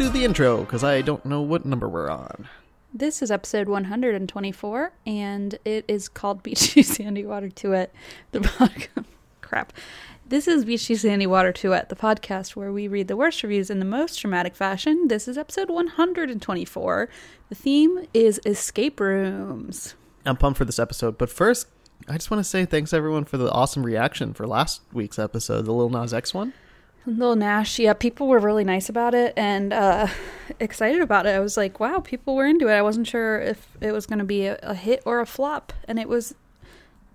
Do the intro because I don't know what number we're on. This is episode 124, and it is called Beach Too Sandy, Water Too Wet. The podcast. Crap. This is Beach Too Sandy, Water Too Wet, the podcast where we read the worst reviews in the most dramatic fashion. This is episode 124. The theme is escape rooms. I'm pumped for this episode, but first, I just want to say thanks everyone for the awesome reaction for last week's episode, the Lil Nas X one. Little Nash, yeah, people were really nice about it and uh, excited about it. I was like, wow, people were into it. I wasn't sure if it was going to be a, a hit or a flop, and it was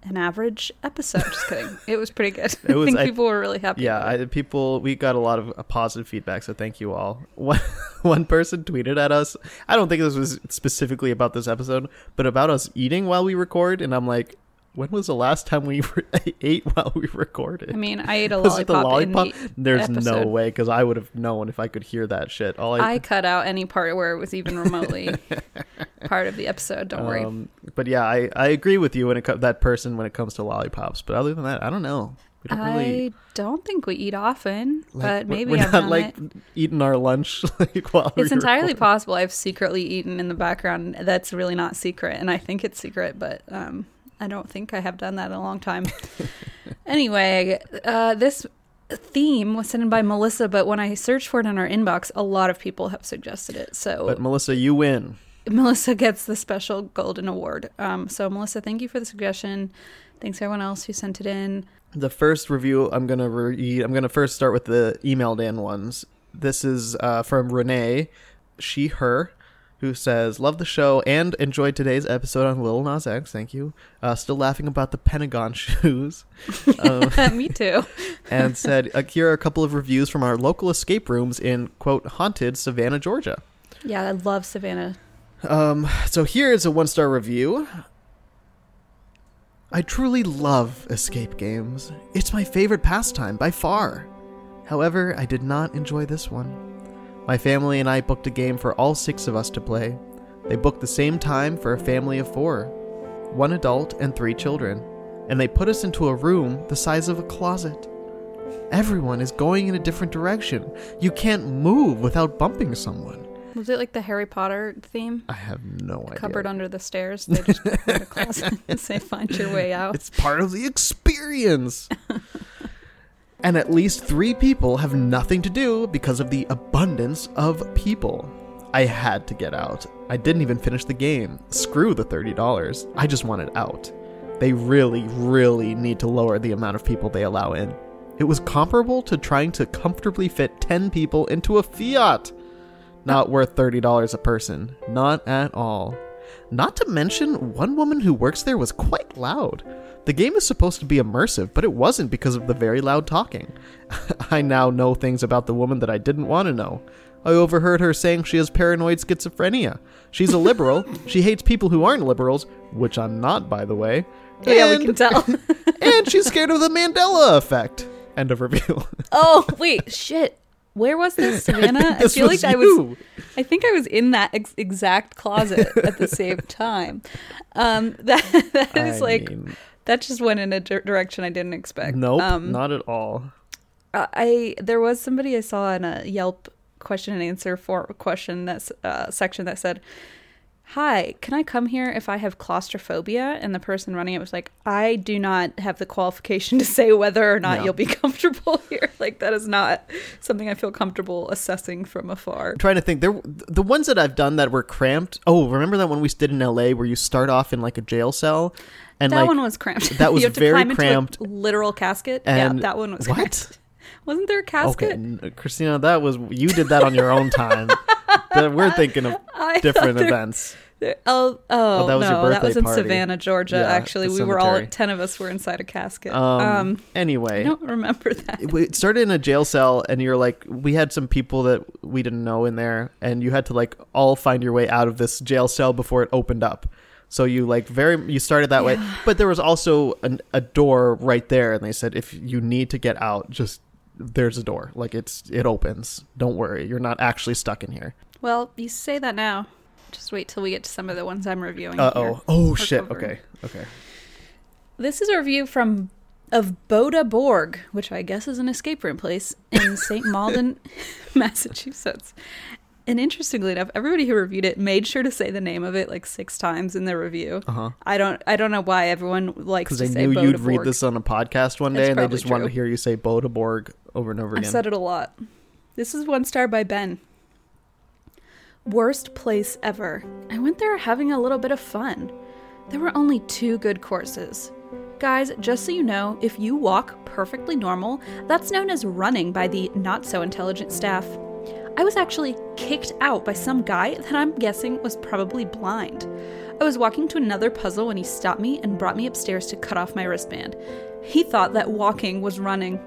an average episode. Just kidding. It was pretty good. Was- I think I- people were really happy. Yeah. I, people, we got a lot of uh, positive feedback, so thank you all. One, one person tweeted at us. I don't think this was specifically about this episode, but about us eating while we record, and I'm like, when was the last time we ate while we recorded? I mean, I ate a lollipop, in lollipop? the There's no way because I would have known if I could hear that shit. All I, I cut out any part where it was even remotely part of the episode. Don't worry. Um, but yeah, I, I agree with you when it co- that person when it comes to lollipops. But other than that, I don't know. Don't really I don't think we eat often, like, but maybe we're I've not like it. eating our lunch like while It's entirely record. possible I've secretly eaten in the background. That's really not secret, and I think it's secret, but um, I don't think I have done that in a long time. anyway, uh, this theme was sent in by Melissa, but when I searched for it in our inbox, a lot of people have suggested it. So But Melissa, you win. Melissa gets the special golden award. Um, so Melissa, thank you for the suggestion. Thanks everyone else who sent it in. The first review I'm gonna read. I'm gonna first start with the emailed in ones. This is uh, from Renee, she her, who says love the show and enjoyed today's episode on Lil Nas X. Thank you. Uh, still laughing about the Pentagon shoes. Um, Me too. and said, uh, Here are a couple of reviews from our local escape rooms in, quote, haunted Savannah, Georgia. Yeah, I love Savannah. Um, so here is a one star review. I truly love escape games. It's my favorite pastime by far. However, I did not enjoy this one. My family and I booked a game for all six of us to play. They booked the same time for a family of four one adult and three children, and they put us into a room the size of a closet. Everyone is going in a different direction. You can't move without bumping someone. Was it like the Harry Potter theme? I have no idea. Cupboard under the stairs. They just put a closet and say, "Find your way out." It's part of the experience. and at least three people have nothing to do because of the abundance of people. I had to get out. I didn't even finish the game. Screw the $30. I just wanted out. They really, really need to lower the amount of people they allow in. It was comparable to trying to comfortably fit 10 people into a Fiat. Not worth $30 a person. Not at all. Not to mention, one woman who works there was quite loud. The game is supposed to be immersive, but it wasn't because of the very loud talking. I now know things about the woman that I didn't want to know. I overheard her saying she has paranoid schizophrenia. She's a liberal. she hates people who aren't liberals, which I'm not, by the way. yeah, we And- can tell. and she's scared of the Mandela effect. End of review. oh wait, shit. Where was this, Savannah? I, this feel was like I was. I think I was in that ex- exact closet at the same time. Um, that that is I like mean, that just went in a dir- direction I didn't expect. nope, Um, not at all. I there was somebody I saw in a Yelp question and answer for question that's uh, section that said, "Hi, can I come here if I have claustrophobia?" And the person running it was like, "I do not have the qualification to say whether or not No. you'll be comfortable here. Like that is not something I feel comfortable assessing from afar." I'm trying to think. There, the ones that I've done that were cramped. Oh, remember that one we did in L.A. where you start off in like a jail cell, and that like one was cramped. that was you have to very climb into a cramped. literal casket. And- yeah, that one was what? cramped. Wasn't there a casket? n- Christina, that was you did that on your own time. We're thinking of I different there- events. Oh, oh, that was your no, that was in party. Savannah, Georgia. Yeah, actually, we were all ten of us were inside a casket. Um, Um, I anyway, don't remember that. it started in a jail cell, and you're like, we had some people that we didn't know in there, and you had to like all find your way out of this jail cell before it opened up. So you like very you started that way, but there was also an, a door right there, and they said if you need to get out, just there's a door, like it's it opens. Don't worry, you're not actually stuck in here. Well, you say that now. Just wait till we get to some of the ones I'm reviewing. Uh oh, oh shit. covering. Okay, okay. This is a review from of Boda Borg, which I guess is an escape room place in St. Malden, Massachusetts. And interestingly enough, everybody who reviewed it made sure to say the name of it like six times in their review. Uh-huh. I don't, I don't know why everyone likes Because to they say knew Boda you'd read this on a podcast one day, That's and they just wanted to hear you say Boda Borg over and over again. I said it a lot. This is one star by Ben. Worst place ever. I went there having a little bit of fun. There were only two good courses. Guys, just so you know, if you walk perfectly normal, that's known as running by the not so intelligent staff. I was actually kicked out by some guy that I'm guessing was probably blind. I was walking to another puzzle when he stopped me and brought me upstairs to cut off my wristband. He thought that walking was running.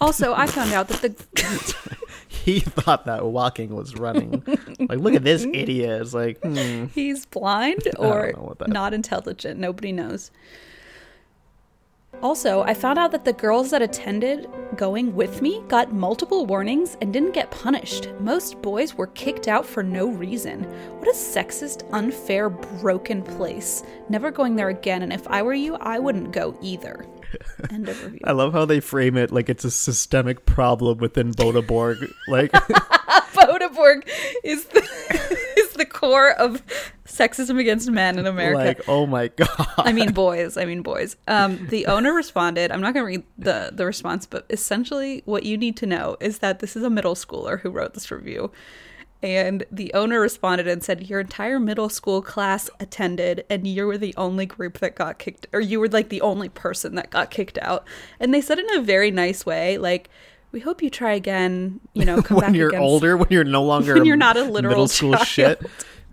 Also, I found out that the he thought that walking was running. like, look at this idiot. It's like, hmm. he's blind or know what that- not intelligent. Nobody knows. Also, I found out that the girls that attended going with me got multiple warnings and didn't get punished. Most boys were kicked out for no reason. What a sexist, unfair, broken place. Never going there again, and if I were you, I wouldn't go either. End of review. I love how they frame it like it's a systemic problem within Boda Borg. like, Boda Borg is the, is the core of sexism against men in America. like, oh my god. I mean boys. I mean boys. Um, the owner responded. I'm not going to read the the response, but essentially, what you need to know is that this is a middle schooler who wrote this review, and the owner responded and said, "Your entire middle school class attended, and you were the only group that got kicked, or you were like the only person that got kicked out." And they said in a very nice way, like. We hope you try again. You know, come when back you're against- older, when you're no longer When you're not a literal middle school child. shit.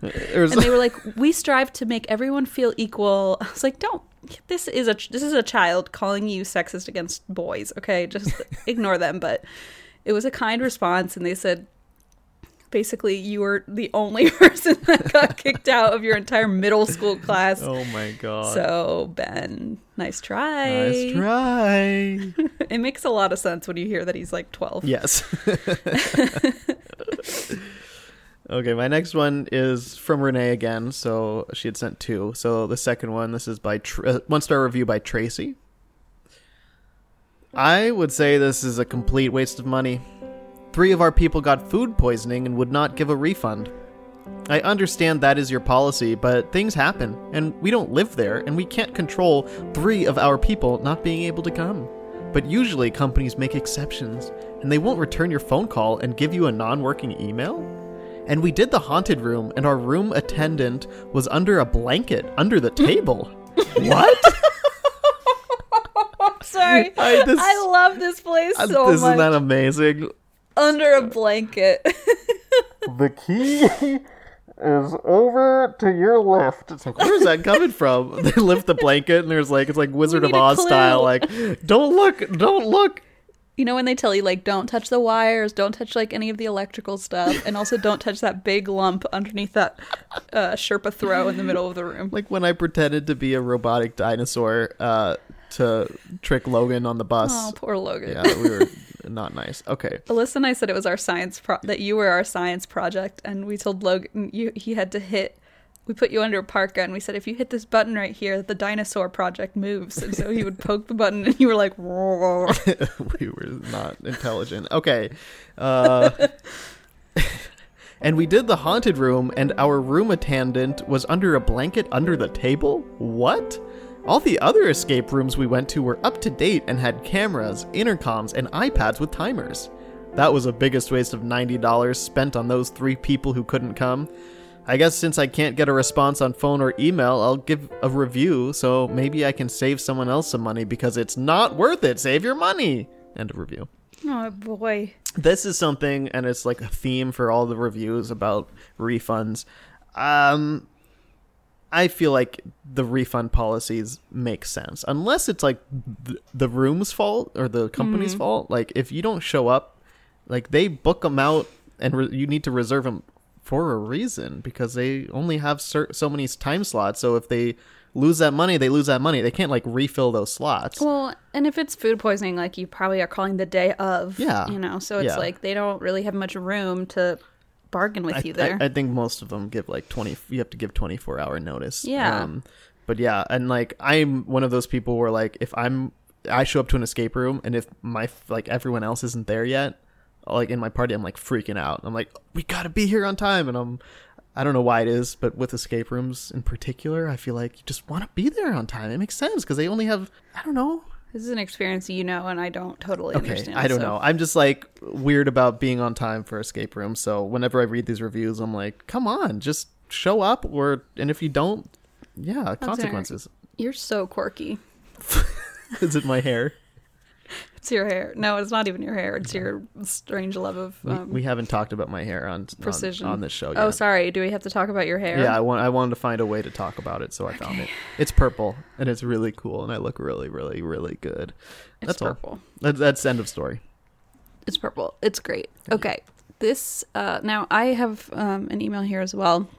And they were like, "We strive to make everyone feel equal." I was like, "Don't. This is a this is a child calling you sexist against boys. Okay, just ignore them." But it was a kind response, and they said, basically, you were the only person that got kicked out of your entire middle school class. oh my god. So Ben, nice try. nice try. It makes a lot of sense when you hear that he's like twelve. Yes. okay, my next one is from Renee again. So she had sent two. So the second one, this is by Tr- uh, one star review by Tracy. I would say this is a complete waste of money. Three of our people got food poisoning and would not give a refund. I understand that is your policy, but things happen, and we don't live there, and we can't control three of our people not being able to come. But usually companies make exceptions, and they won't return your phone call and give you a non working email? And we did the haunted room, and our room attendant was under a blanket under the table. what? Sorry, I- this- I love this place so this much. is not that amazing. Under a blanket. The key is over to your left. It's like, where's that coming from? They lift the blanket and there's like, it's like Wizard of Oz style, like, don't look, don't look. You know when they tell you like don't touch the wires, don't touch like any of the electrical stuff, and also don't touch that big lump underneath that uh, Sherpa throw in the middle of the room. Like when I pretended to be a robotic dinosaur uh, to trick Logan on the bus. Oh, poor Logan. yeah, we were not nice. Okay. Alyssa and I said it was our science pro- that you were our science project, and we told Logan you he had to hit. We put you under a parka, and we said if you hit this button right here, the dinosaur project moves, and so he would poke the button, and you were like, we were not intelligent. Okay. Uh, and we did the haunted room, and our room attendant was under a blanket under the table? What? All the other escape rooms we went to were up to date and had cameras, intercoms, and iPads with timers. That was the biggest waste of $90 spent on those three people who couldn't come. I guess since I can't get a response on phone or email, I'll give a review so maybe I can save someone else some money because it's not worth it. Save your money. End of review. oh boy. This is something, and it's like a theme for all the reviews about refunds. Um, I feel like the refund policies make sense unless it's like th- the room's fault or the company's Mm-hmm. fault. Like if you don't show up, like they book them out and re- you need to reserve them for a reason because they only have cer- so many time slots. So if they lose that money, they lose that money. They can't like refill those slots. Well, and if it's food poisoning, like you probably are calling the day of. Yeah. You know, so it's Yeah. like they don't really have much room to bargain with I, you there. I, I think most of them give like 20 you have to give 24 hour notice Yeah. um, but yeah and like i'm one of those people where like if i'm i show up to an escape room and if my like everyone else isn't there yet like in my party i'm like freaking out i'm like we gotta be here on time and i'm i don't know why it is but with escape rooms in particular i feel like you just want to be there on time it makes sense because they only have i don't know this is an experience you know, and I don't totally Okay, understand. I don't so- know. I'm just like weird about being on time for escape rooms. So whenever I read these reviews, I'm like, come on, just show up. Or and if you don't, yeah, consequences. You're so quirky. Is it my hair? It's your hair. No, it's not even your hair. It's your strange love of We, um, we haven't talked about my hair on precision on, on this show yet. Oh, sorry. Do we have to talk about your hair? Yeah, I want I wanted to find a way to talk about it, so I found it. It's purple and it's really cool, and I look really, really, really good. it's That's purple. all. That, that's end of story. It's purple. It's great. Okay. This uh now I have um an email here as well.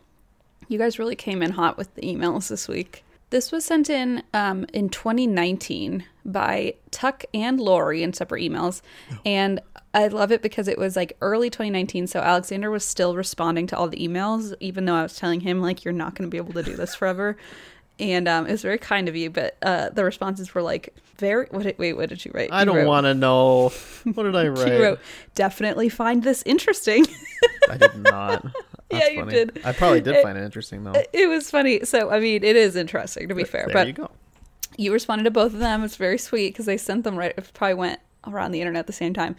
You guys really came in hot with the emails this week. This was sent in um in 2019 by Tuck and Lori in separate emails. And I love it because it was like early 2019, so Alexander was still responding to all the emails, even though I was telling him like you're not going to be able to do this forever. And um, it was very kind of you, but uh, the responses were like very. What? Wait, what did you write? I don't want to know. What did I write? She wrote, "Definitely find this interesting." I did not. Yeah, you funny. did. I probably did It- find it interesting though. it was funny. So I mean, it is interesting to be fair, there but you go. you responded to both of them. It's very sweet because they sent them right. It probably went around the internet at the same time.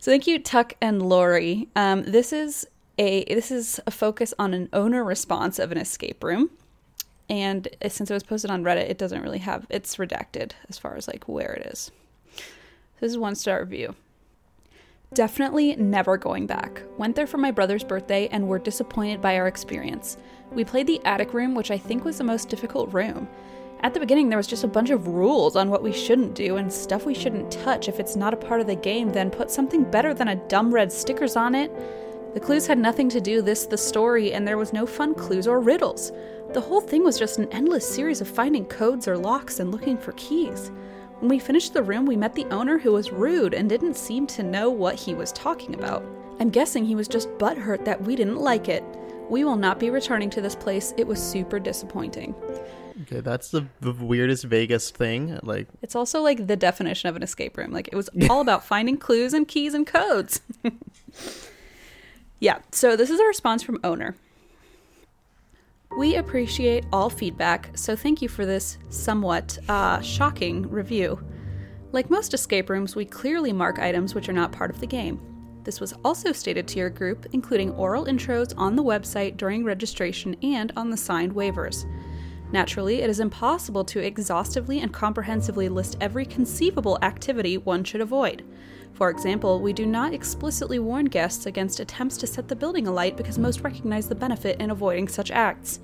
So thank you, Tuck and Lori. Um, this is a this is a focus on an owner response of an escape room, and uh, since it was posted on Reddit, it doesn't really have it's redacted as far as like where it is. This is one star review. Definitely never going back. Went there for my brother's birthday and were disappointed by our experience. We played the attic room, which I think was the most difficult room. At the beginning, there was just a bunch of rules on what we shouldn't do and stuff we shouldn't touch. If it's not a part of the game, then put something better than a dumb red stickers on it. The clues had nothing to do this the story, and there was no fun clues or riddles. The whole thing was just an endless series of finding codes or locks and looking for keys. When we finished the room, we met the owner who was rude and didn't seem to know what he was talking about. I'm guessing he was just butthurt that we didn't like it. We will not be returning to this place. It was super disappointing. Okay, that's the, the weirdest, vaguest thing. Like, It's also like the definition of an escape room. Like it was all about finding clues and keys and codes. yeah, so this is a response from owner. We appreciate all feedback, so thank you for this somewhat uh, shocking review. Like most escape rooms, we clearly mark items which are not part of the game. This was also stated to your group, including oral intros on the website during registration and on the signed waivers. Naturally, it is impossible to exhaustively and comprehensively list every conceivable activity one should avoid. For example, we do not explicitly warn guests against attempts to set the building alight because most recognize the benefit in avoiding such acts.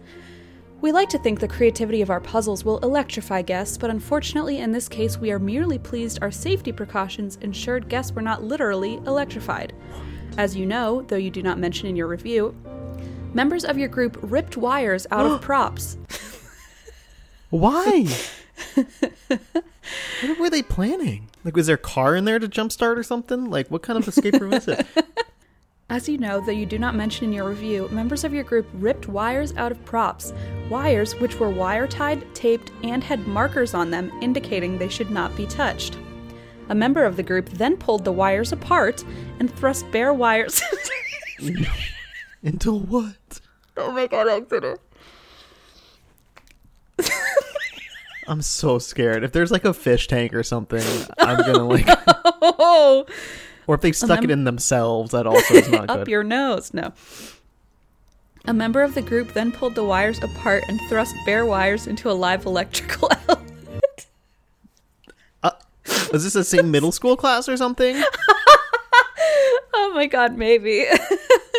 We like to think the creativity of our puzzles will electrify guests, but unfortunately, in this case, we are merely pleased our safety precautions ensured guests were not literally electrified. As you know, though you do not mention in your review, members of your group ripped wires out of props. why? what were they planning? Like, was there a car in there to jumpstart or something? Like, what kind of escape room is it? As you know, though you do not mention in your review, members of your group ripped wires out of props. Wires which were wire tied, taped, and had markers on them indicating they should not be touched. A member of the group then pulled the wires apart and thrust bare wires. Into what? oh my god, I did it. I'm so scared. If there's like a fish tank or something, I'm gonna like. Oh, Or if they stuck it in themselves, that also is not up good. Up your nose. No. A member of the group then pulled the wires apart and thrust bare wires into a live electrical outlet. Uh, Was this the same middle school class or something? Oh my god, maybe.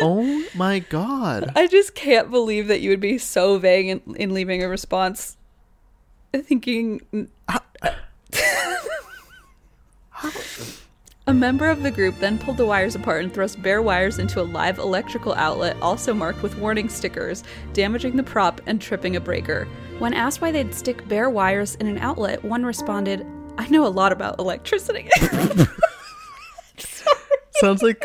oh my god. I just can't believe that you would be so vague in, in leaving a response, thinking. a member of the group then pulled the wires apart and thrust bare wires into a live electrical outlet, also marked with warning stickers, damaging the prop and tripping a breaker. When asked why they'd stick bare wires in an outlet, one responded, I know a lot about electricity. Sounds like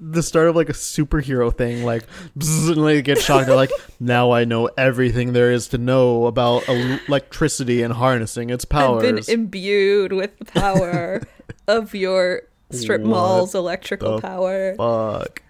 the start of like a superhero thing, like, bzz, and like get shocked. They're like, now I know everything there is to know about el- electricity and harnessing its powers. I've been imbued with the power of your strip What mall's electrical power. Fuck.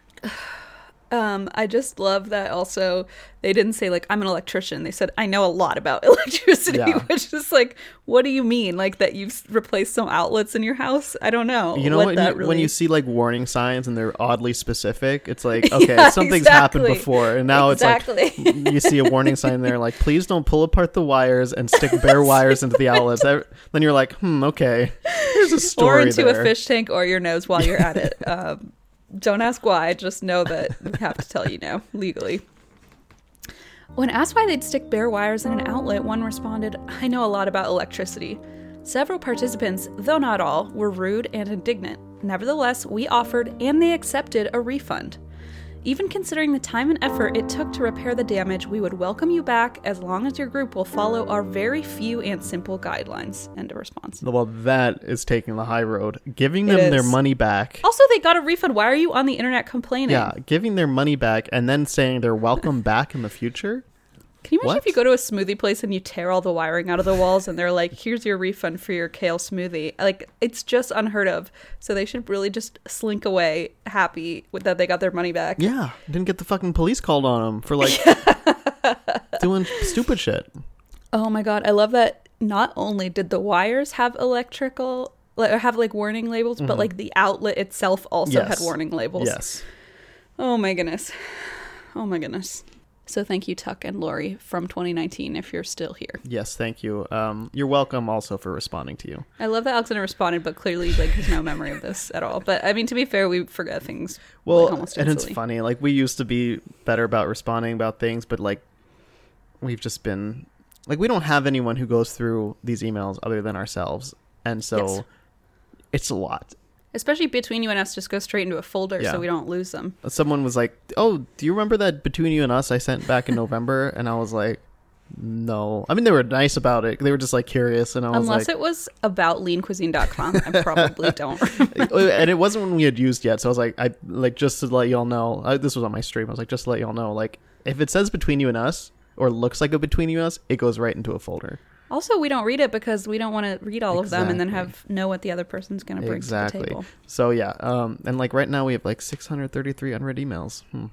Um, I just love that also they didn't say like I'm an electrician. They said I know a lot about electricity, Yeah. which is like, what do you mean? Like that you've replaced some outlets in your house? I don't know. You know what when that you, really when you see like warning signs and they're oddly specific, it's like okay, Yeah, something's happened before, and now Exactly. it's like you see a warning sign there, like please don't pull apart the wires and stick bare wires into the outlets. That- Then you're like, hmm, okay, there's a story or into there. a fish tank or your nose while you're at it. Um, don't ask why. Just know that we have to tell you now legally. When asked why they'd stick bare wires in an outlet, one responded, I know a lot about electricity. Several participants, though not all, were rude and indignant. Nevertheless, we offered and they accepted a refund. Even considering the time and effort it took to repair the damage, we would welcome you back as long as your group will follow our very few and simple guidelines. End of response. Well, that is taking the high road. Giving them their money back. Also, they got a refund. Why are you on the internet complaining? Yeah, giving their money back and then saying they're welcome back in the future. Can you imagine What? if you go to a smoothie place and you tear all the wiring out of the walls and they're like, here's your refund for your kale smoothie? Like, it's just unheard of. So they should really just slink away happy with that they got their money back. Yeah, didn't get the fucking police called on them for like doing stupid shit. Oh my god, I love that not only did the wires have electrical, like, or have like warning labels, but like the outlet itself also Mm-hmm. Yes. had warning labels. Yes. Oh my goodness. Oh my goodness. So thank you, Tuck and Lori from 2019, if you're still here. Yes, thank you. Um, you're welcome also for responding to you. I love that Alexander responded, but clearly like has no memory of this at all. But I mean, to be fair, we forget things. Well, like, and it's funny. Like we used to be better about responding about things, but like we've just been like we don't have anyone who goes through these emails other than ourselves, and so Yes. it's a lot. Especially between you and us, just go straight into a folder Yeah. so we don't lose them. Someone was like, "Oh, do you remember that between you and us I sent back in November?" And I was like, "No." I mean, they were nice about it. They were just like curious, and I was Unless like, it was about leancuisine.com, I probably don't. and it wasn't when we had used yet. So I was like, I like just to let y'all know. I, this was on my stream. I was like, just to let y'all know, like if it says between you and us or looks like a between you and us, it goes right into a folder. Also, we don't read it because we don't want to read all of them and then have know what the other person's going to bring to the exactly. table. So yeah, um, and like right now we have like 633 unread emails. Hmm.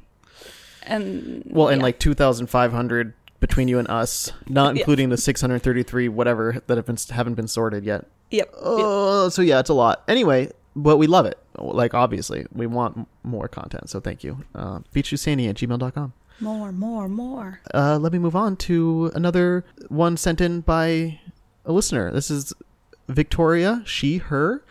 And Well, and yeah. like 2,500 between you and us, not Yeah. including the 633 whatever that have been haven't been sorted yet. yep, yep. Oh, so yeah, it's a lot. Anyway, but we love it. Like obviously, we want more content. So thank you. Uh, beachtoosandy at gmail.com. more, more, more. uh, let me move on to another one sent in by a listener. This is Victoria, she, her,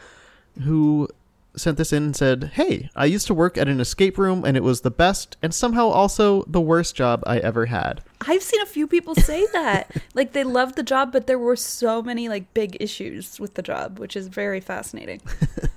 who sent this in and said, Hey, I used to work at an escape room and it was the best and somehow also the worst job I ever had. I've seen a few people say that. like they loved the job, but there were so many like big issues with the job, which is very fascinating.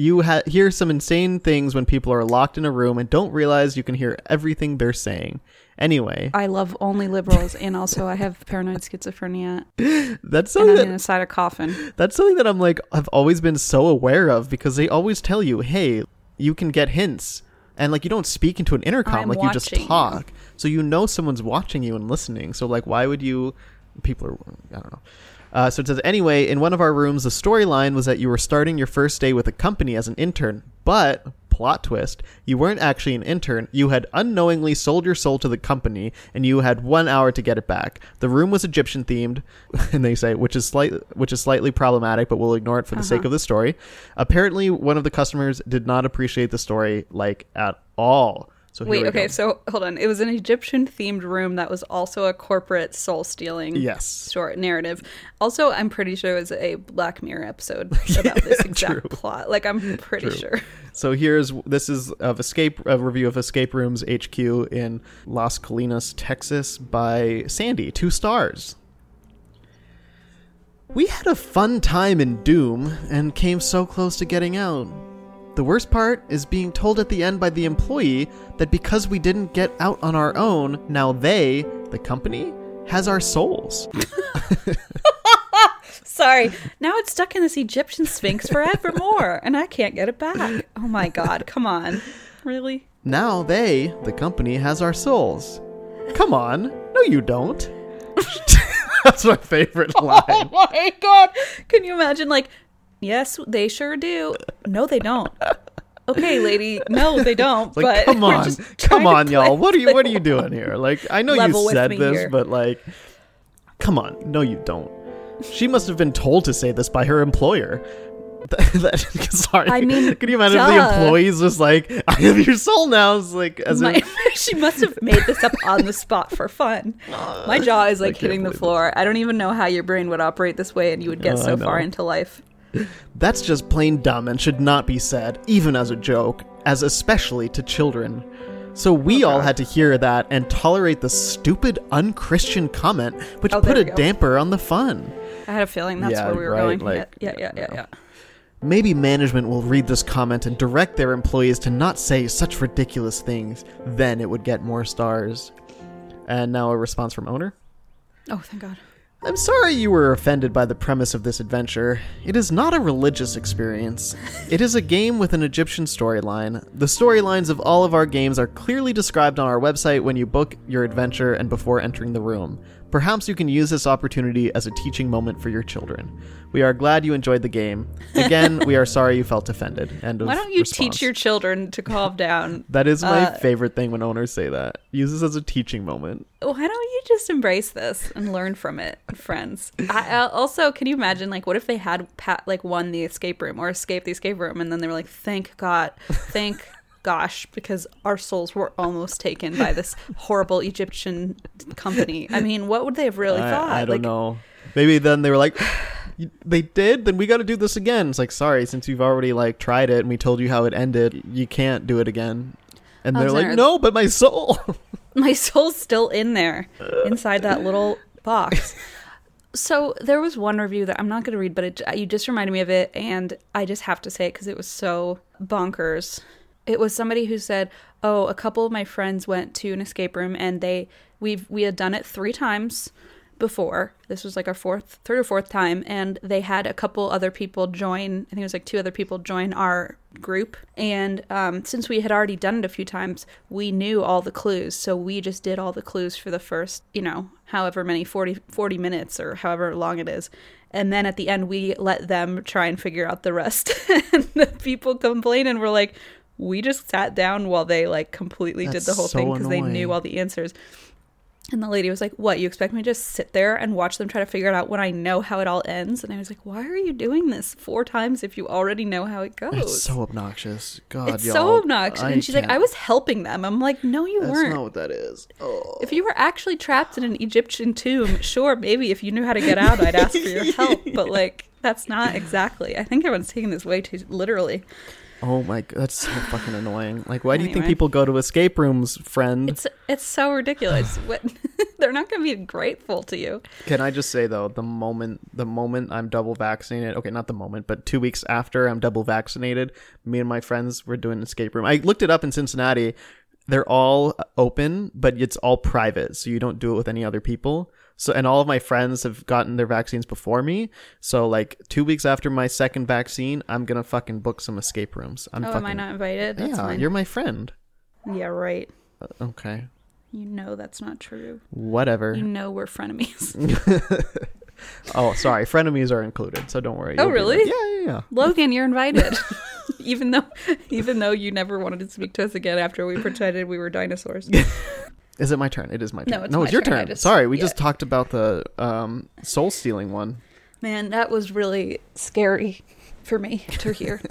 You ha- hear some insane things when people are locked in a room and don't realize you can hear everything they're saying. Anyway, I love only liberals, and also I have paranoid schizophrenia, that's something that inside a coffin. That's something that I'm like I've always been so aware of because they always tell you, "Hey, you can get hints." And like you don't speak into an intercom, I'm like you just talk. So you know someone's watching you and listening. So like why would you people are I don't know. Uh, so it says anyway, in one of our rooms, the storyline was that you were starting your first day with a company as an intern, but plot twist, you weren't actually an intern. You had unknowingly sold your soul to the company, and you had one hour to get it back. The room was Egyptian themed, and they say, which is slight, which is slightly problematic, but we'll ignore it for the sake Uh-huh. of the story. Apparently, one of the customers did not appreciate the story like at all. So Wait, okay, go. so hold on. It was an Egyptian themed room that was also a corporate soul stealing Yes. short narrative. Also, I'm pretty sure it was a Black Mirror episode about this exact plot. Like, I'm pretty True. sure. So here's this is of escape a review of Escape Rooms HQ in Las Colinas, Texas by Sandy, two stars. We had a fun time in Doom and came so close to getting out. The worst part is being told at the end by the employee that because we didn't get out on our own, now they, the company, has our souls. Sorry. Now it's stuck in this Egyptian sphinx forevermore, and I can't get it back. Oh my god, come on. Really? Now they, the company, has our souls. Come on. No, you don't. That's my favorite oh line. Oh my god. Can you imagine like yes, they sure do. No, they don't. Okay, lady. No, they don't. Like, but come on, come on, y'all. What are you? What are you doing here? Like, I know you said this, here. but like, come on. No, you don't. She must have been told to say this by her employer. Sorry. I mean, can you imagine if the employee's just like, "I have your soul now"? It's like as My, if she must have made this up on the spot for fun. My jaw is like hitting the floor. I don't even know how your brain would operate this way and you would get oh, I so far into life. That's just plain dumb and should not be said, even as a joke, as especially to children. So we Oh, all had to hear that and tolerate the stupid unchristian comment, which Oh, put a go. damper on the fun. I had a feeling that's Yeah, where we were right, going. like, yeah, yeah, yeah, you yeah. Maybe management will read this comment and direct their employees to not say such ridiculous things. Then it would get more stars. And now a response from owner. Oh, thank God. I'm sorry you were offended by the premise of this adventure. It is not a religious experience. It is a game with an Egyptian storyline. The storylines of all of our games are clearly described on our website when you book your adventure and before entering the room. Perhaps you can use this opportunity as a teaching moment for your children. We are glad you enjoyed the game. Again, we are sorry you felt offended. End Why don't you response. teach your children to calm down? That is my uh, favorite thing when owners say that. Use this as a teaching moment. Why don't you just embrace this and learn from it, friends? I, I, also, can you imagine, like, what if they had pat, like won the escape room or escaped the escape room, and then they were like, "Thank God, thank gosh," because our souls were almost taken by this horrible Egyptian company. I mean, what would they have really I, thought? I don't like, know. Maybe then they were like, "You- they did. Then we got to do this again. It's like, sorry, since you've already like tried it and we told you how it ended, you can't do it again. And they're like, no, but my soul. my soul's still in there inside that little box so there was one review that i'm not going to read but it, you just reminded me of it and i just have to say it because it was so bonkers it was somebody who said oh a couple of my friends went to an escape room and they we've we had done it three times before. This was like our fourth third or fourth time and they had a couple other people join i think it was like two other people join our group. And um, since we had already done it a few times we knew all the clues. So we just did all the clues for the first you know however many 40, 40 minutes or however long it is. And then at the end we let them try and figure out the rest. And the people complain and were like we just sat down while they like completely did the whole so thing because they knew all the answers and the lady was like, What, you expect me to just sit there and watch them try to figure it out when I know how it all ends? And I was like, Why are you doing this four times if you already know how it goes? it's so obnoxious. God, It's y'all. so obnoxious. I and she's like, I was helping them. I'm like, No, you That's weren't. That's not what that is. Oh. If you were actually trapped in an Egyptian tomb, sure, maybe if you knew how to get out, I'd ask for your help. But like, that's not exactly. I think everyone's taking this way too literally. Oh my, god, that's so fucking annoying. Like, why do you think Anyway. people go to escape rooms, friend? It's it's so ridiculous. what they're not going to be grateful to you. Can I just say though, the moment the moment I'm double vaccinated, okay, not the moment, but two weeks after I'm double vaccinated, me and my friends were doing an escape room. I looked it up in Cincinnati. They're all open, but it's all private, so you don't do it with any other people. So, and all of my friends have gotten their vaccines before me. So, like two weeks after my second vaccine, I'm gonna fucking book some escape rooms. I'm Oh, fucking, am I not invited? That's yeah, fine. you're my friend. Yeah, right. Uh, Okay, You know that's not true. whatever. You know we're frenemies. oh, sorry, frenemies are included, so don't worry. Oh, really? yeah, yeah, yeah. Logan, you're invited. even though even though you never wanted to speak to us again after we pretended we were dinosaurs. Is it my turn? It is my turn. No, it's no, it's your turn. Turn. just- Sorry, we yeah. just talked about the um, soul stealing one. Man, that was really scary for me to hear.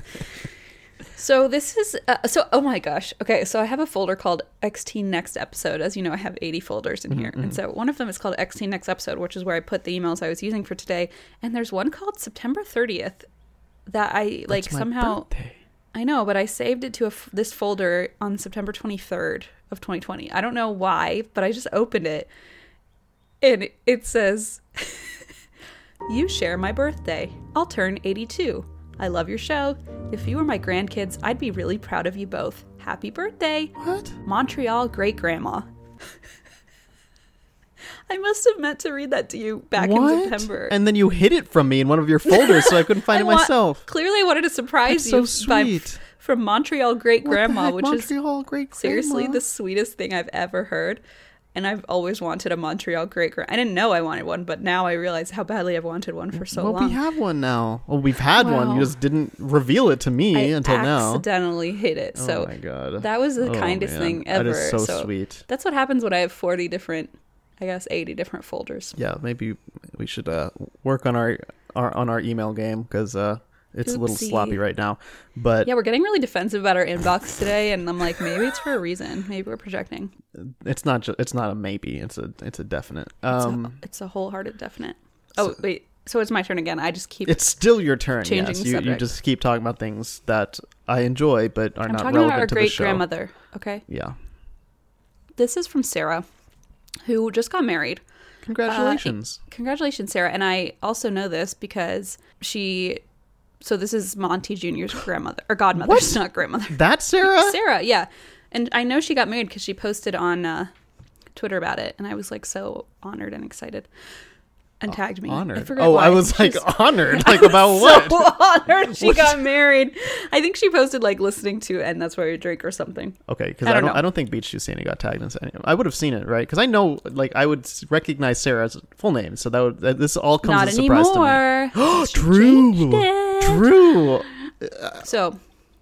So this is uh, so. Oh my gosh. Okay, so I have a folder called XT Next Episode. As you know, I have 80 folders in here, and so one of them is called XT Next Episode, which is where I put the emails I was using for today. And there's one called September 30th that I like It's my somehow. birthday. I know, but I saved it to a f- this folder on September 23rd of 2020. I don't know why, but I just opened it and it- it says, You share my birthday. I'll turn 82. I love your show. If you were my grandkids, I'd be really proud of you both. Happy birthday, What? Montreal great grandma. I must have meant to read that to you back what? in September. And then you hid it from me in one of your folders, so I couldn't find I it want- myself. Clearly, I wanted to surprise That's you so by sweet. from Montreal great grandma, which is Montreal great seriously the sweetest thing I've ever heard. And I've always wanted a Montreal great Grandma. I didn't know I wanted one, but now I realize how badly I've wanted one for so well, long. we have one now. Well, we've had one. You just didn't reveal it to me I until now. accidentally hit it. Oh so oh my god, that was the Oh, kindest man. thing ever. is so, So sweet. that's what happens when I have forty different, I guess eighty different folders. Yeah, maybe we should uh, work on our, our on our email game because uh, it's a little sloppy right now. But Yeah, we're getting really defensive about our inbox today, and I'm like, maybe it's for a reason. Maybe we're projecting. it's not just it's not a maybe. It's a it's a definite. It's, Um, a, it's a wholehearted definite. Oh wait, so it's my turn again. I just keep. it's still your turn. Changing yes, you, you just keep talking about things that I enjoy but are I'm not talking relevant about our to the great show. grandmother. Okay, Yeah, this is from Sarah, who just got married. congratulations. Congratulations, Sarah. And I also know this because she. So this is Monty Jr.'s grandmother or godmother, What? not grandmother. That's Sarah. Sarah, yeah. And I know she got married because she posted on uh, Twitter about it, and I was like so honored and excited, and oh, tagged me. Honored. forget Oh, why. I was like She's- honored. Like about what? so honored she got married. I think she posted like listening to and that's why we drink or something. Okay, because I I don't. I don't think Beach Sandy got tagged in any. I would have seen it, right? Because I know, like, I would recognize Sarah's full name, so that would that, this all comes Not as a surprise anymore. to me. True, true. So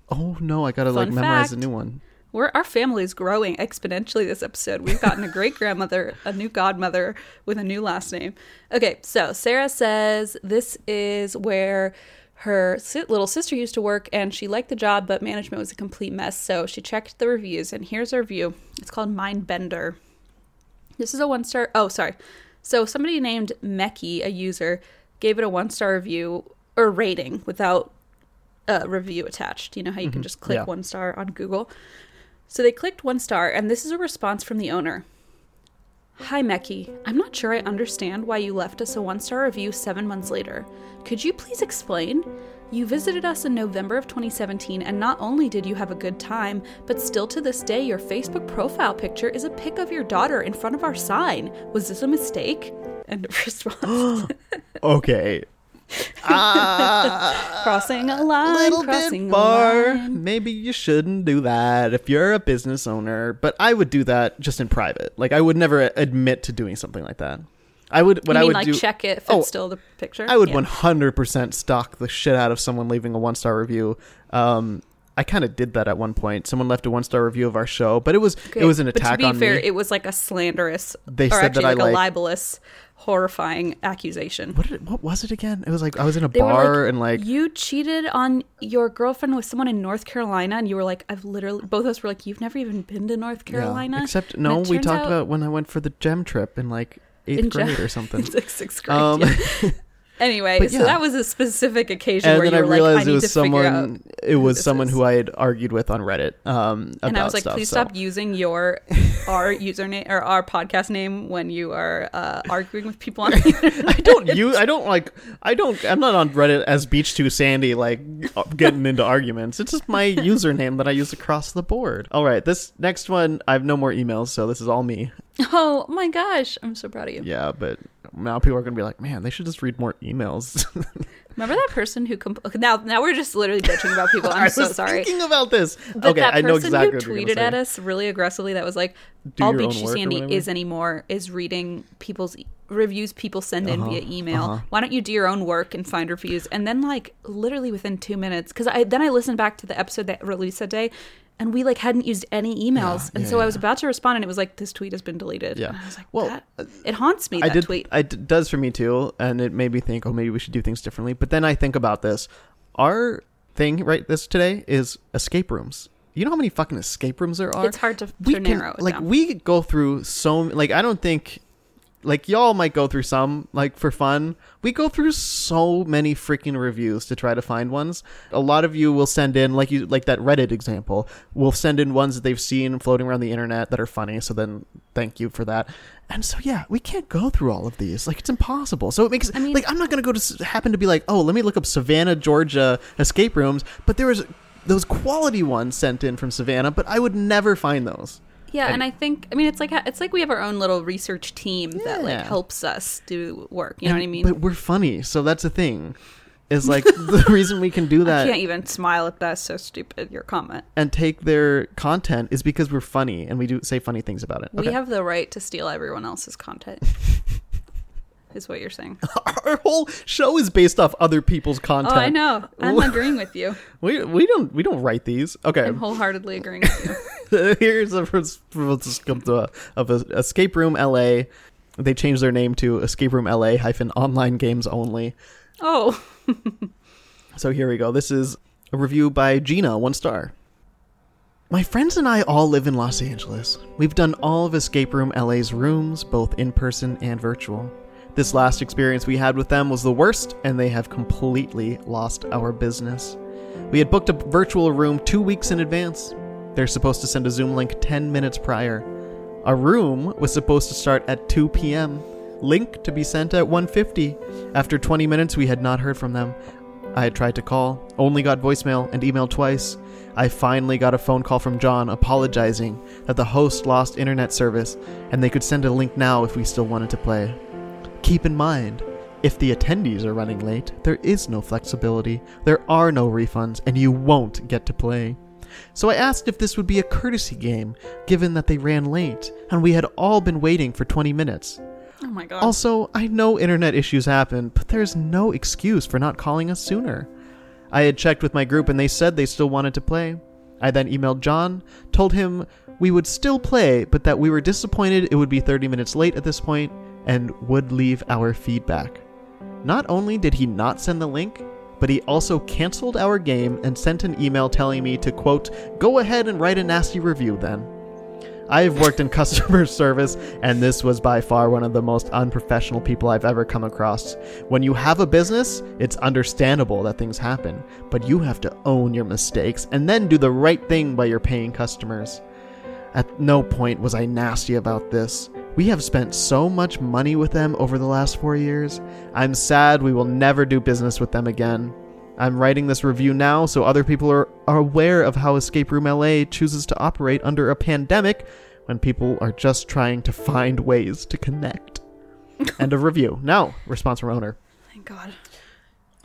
Oh no, I gotta like memorize a new one. We're our family is growing exponentially this episode. We've gotten a great grandmother, a new godmother with a new last name. Okay, so Sarah says this is where her little sister used to work and she liked the job, but management was a complete mess. So she checked the reviews, and here's her review. It's called Mindbender. This is a one star. Oh, sorry. So somebody named Mecky, a user, gave it a one star review or rating without a review attached. You know how you can mm-hmm. just click Yeah. one star on Google. So they clicked one star, and this is a response from the owner. Hi, Mecky. I'm not sure I understand why you left us a one star review seven months later. Could you please explain? You visited us in November of 2017, and not only did you have a good time, but still to this day, your Facebook profile picture is a pic of your daughter in front of our sign. Was this a mistake? End of response. Okay, ah, crossing a line, little crossing bit far. Maybe you shouldn't do that if you're a business owner. But I would do that just in private. Like I would never admit to doing something like that. I would. What you I would like do. check it if Oh, it's still the picture? I would Yeah. 100% stalk the shit out of someone leaving a one star review. Um, I kind of did that at one point. Someone left a one star review of our show, but it was Okay, it was an but attack to be on fair, me. it was like a slanderous, They or said actually that I, like, a like- libelous, horrifying accusation. what did it, what was it again? It was like I was in a They bar and like you cheated on your girlfriend with someone in North Carolina, and you were like, I've literally both of us were like, you've never even been to North yeah. Carolina. Except no, we talked out- about when I went for the gem trip in like eighth In gem- grade or something. Like sixth grade. Um, yeah. Anyway, but so yeah. that was a specific occasion and where then you I were realized like, I it need was to figure out. someone. It was someone is. who I had argued with on Reddit. Um, about And I was like, stuff, please so. stop using your our username or our podcast name when you are uh, arguing with people on the internet. I don't use. I don't like. I don't. I'm not on Reddit as Beach Too Sandy, like getting into arguments. It's just my username that I use across the board. All right, this next one, I have no more emails, so this is all me. Oh my gosh, I'm so proud of you. Yeah, but now people are gonna be like, man, they should just read more emails. Remember that person who compl- now now we're just literally bitching about people. I'm so sorry. thinking about this. But okay, that I person know exactly who tweeted at us really aggressively that was like, Do all your Beach own to work or Sandy is anymore is reading people's e- reviews people send in Uh-huh, via email. uh-huh. Why don't you do your own work and find reviews? And then like literally within two minutes, because I then I listened back to the episode that released that day. And we like hadn't used any emails, Yeah, and yeah, so I was about to respond, and it was like this tweet has been deleted. Yeah. and I was like, Well, that, uh, it haunts me. I That did. tweet. It does for me too, and it made me think, oh, maybe we should do things differently. But then I think about this: our thing right this today is escape rooms. You know how many fucking escape rooms there are? It's hard to, we to can- narrow like down. we go through so like I don't think like y'all might go through some like for fun. We go through so many freaking reviews to try to find ones. A lot of you will send in like you like that Reddit example. Will send in ones that they've seen floating around the internet that are funny. So then thank you for that. And so yeah, we can't go through all of these. Like it's impossible. So it makes I mean- like I'm not gonna go to happen to be like oh let me look up Savannah Georgia escape rooms. But there was those quality ones sent in from Savannah, but I would never find those. Yeah, And- and I think I mean it's like it's like we have our own little research team that like helps us do work. You know what I mean? But we're funny, so that's the thing. Is like the reason we can do I that can't even smile at that. So stupid. Your comment. and take their content is because we're funny and we do say funny things about it. We Okay. have the right to steal everyone else's content. is what you're saying. our whole show is based off other people's content. Oh. I know. I'm agreeing with you. We we don't we don't write these. Okay. I'm wholeheartedly agreeing with you. Here's a of a escape room LA. They changed their name to Escape Room LA hyphen online games only. Oh, So here we go. This is a review by Gina, one star. My friends and I all live in Los Angeles. We've done all of Escape Room LA's rooms, both in person and virtual. This last experience we had with them was the worst, and they have completely lost our business. We had booked a virtual room two weeks in advance. They're supposed to send a Zoom link 10 minutes prior. Our room was supposed to start at 2 p.m. Link to be sent at 1:50. After 20 minutes, we had not heard from them. I had tried to call, only got voicemail and emailed twice. I finally got a phone call from John apologizing that the host lost internet service and they could send a link now if we still wanted to play. Keep in mind, if the attendees are running late, there is no flexibility, there are no refunds, and you won't get to play. So I asked if this would be a courtesy game, given that they ran late, and we had all been waiting for 20 minutes. oh my god. Also, I know internet issues happen, but there's no excuse for not calling us sooner. I had checked with my group and they said they still wanted to play. I then emailed John, told him we would still play, but that we were disappointed it would be 30 minutes late at this point and would leave our feedback. Not only did he not send the link, but he also canceled our game and sent an email telling me to, quote, go ahead and write a nasty review then. I have worked in customer service, and this was by far one of the most unprofessional people I've ever come across. When you have a business, it's understandable that things happen, but you have to own your mistakes and then do the right thing by your paying customers. At no point was I nasty about this. We have spent so much money with them over the last four years. I'm sad we will never do business with them again. I'm writing this review now so other people are, are aware of how Escape Room LA chooses to operate under a pandemic when people are just trying to find ways to connect. End of review. Now, response from owner. Thank God.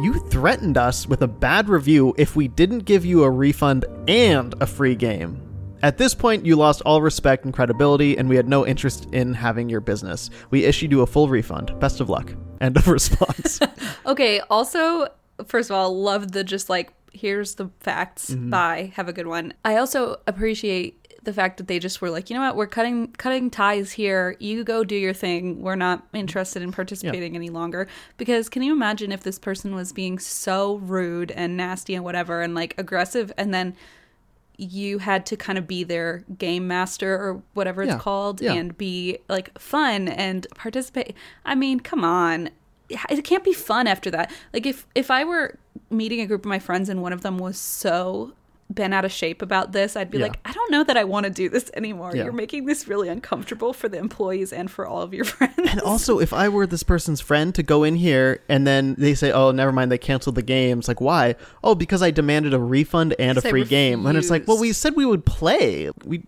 You threatened us with a bad review if we didn't give you a refund and a free game. At this point, you lost all respect and credibility, and we had no interest in having your business. We issued you a full refund. Best of luck. End of response. Okay. Also, first of all, love the just like here's the facts. Mm-hmm. Bye. Have a good one. I also appreciate the fact that they just were like, you know what, we're cutting cutting ties here. You go do your thing. We're not interested in participating any longer. Because can you imagine if this person was being so rude and nasty and whatever and like aggressive, and then you had to kind of be their game master or whatever it's Yeah, called yeah. and be like fun and participate. I mean, come on. It can't be fun after that. Like if if I were meeting a group of my friends and one of them was so bent out of shape about this, I'd be Yeah. like, I don't know that I want to do this anymore. Yeah. You're making this really uncomfortable for the employees and for all of your friends. And also, if I were this person's friend to go in here and then they say, "Oh, never mind, they canceled the game," it's like, why? Oh, because I demanded a refund and a free game. And it's like, well, we said we would play. We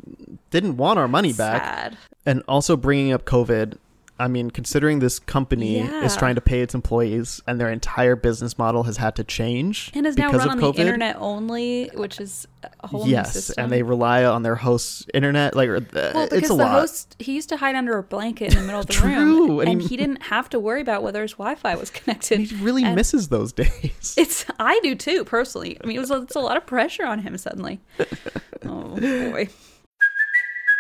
didn't want our money back. Sad. And also bringing up COVID. I mean, considering this company is trying to pay its employees and their entire business model has had to change And is now run on COVID. the internet only, which is a whole new yes, system. and they rely on their host's internet. Like, uh, Well, because it's a the lot. host he used to hide under a blanket in the middle of the room, and and, he- he, didn't have to worry about whether his Wi-Fi was connected. he really And misses those days. It's I do too, personally. I mean, it was it's a lot of pressure on him suddenly. Oh boy.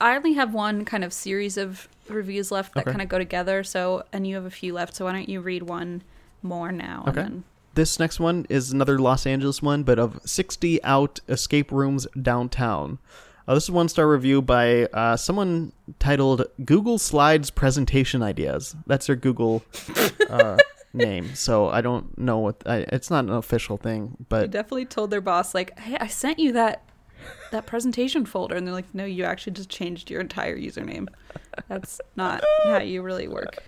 I only have one kind of series of reviews left that Okay. kind of go together. So, and you have a few left. So, why don't you read one more now? Okay. And then, This next one is another Los Angeles one, but of 60 out escape rooms downtown. Uh, this is one star review by uh, someone titled Google Slides Presentation Ideas. That's their Google uh, name. So I don't know what I, it's not an official thing, they but definitely told their boss, like, "Hey, I sent you that that presentation folder," and they're like, "No, you actually just changed your entire username. That's not how you really work."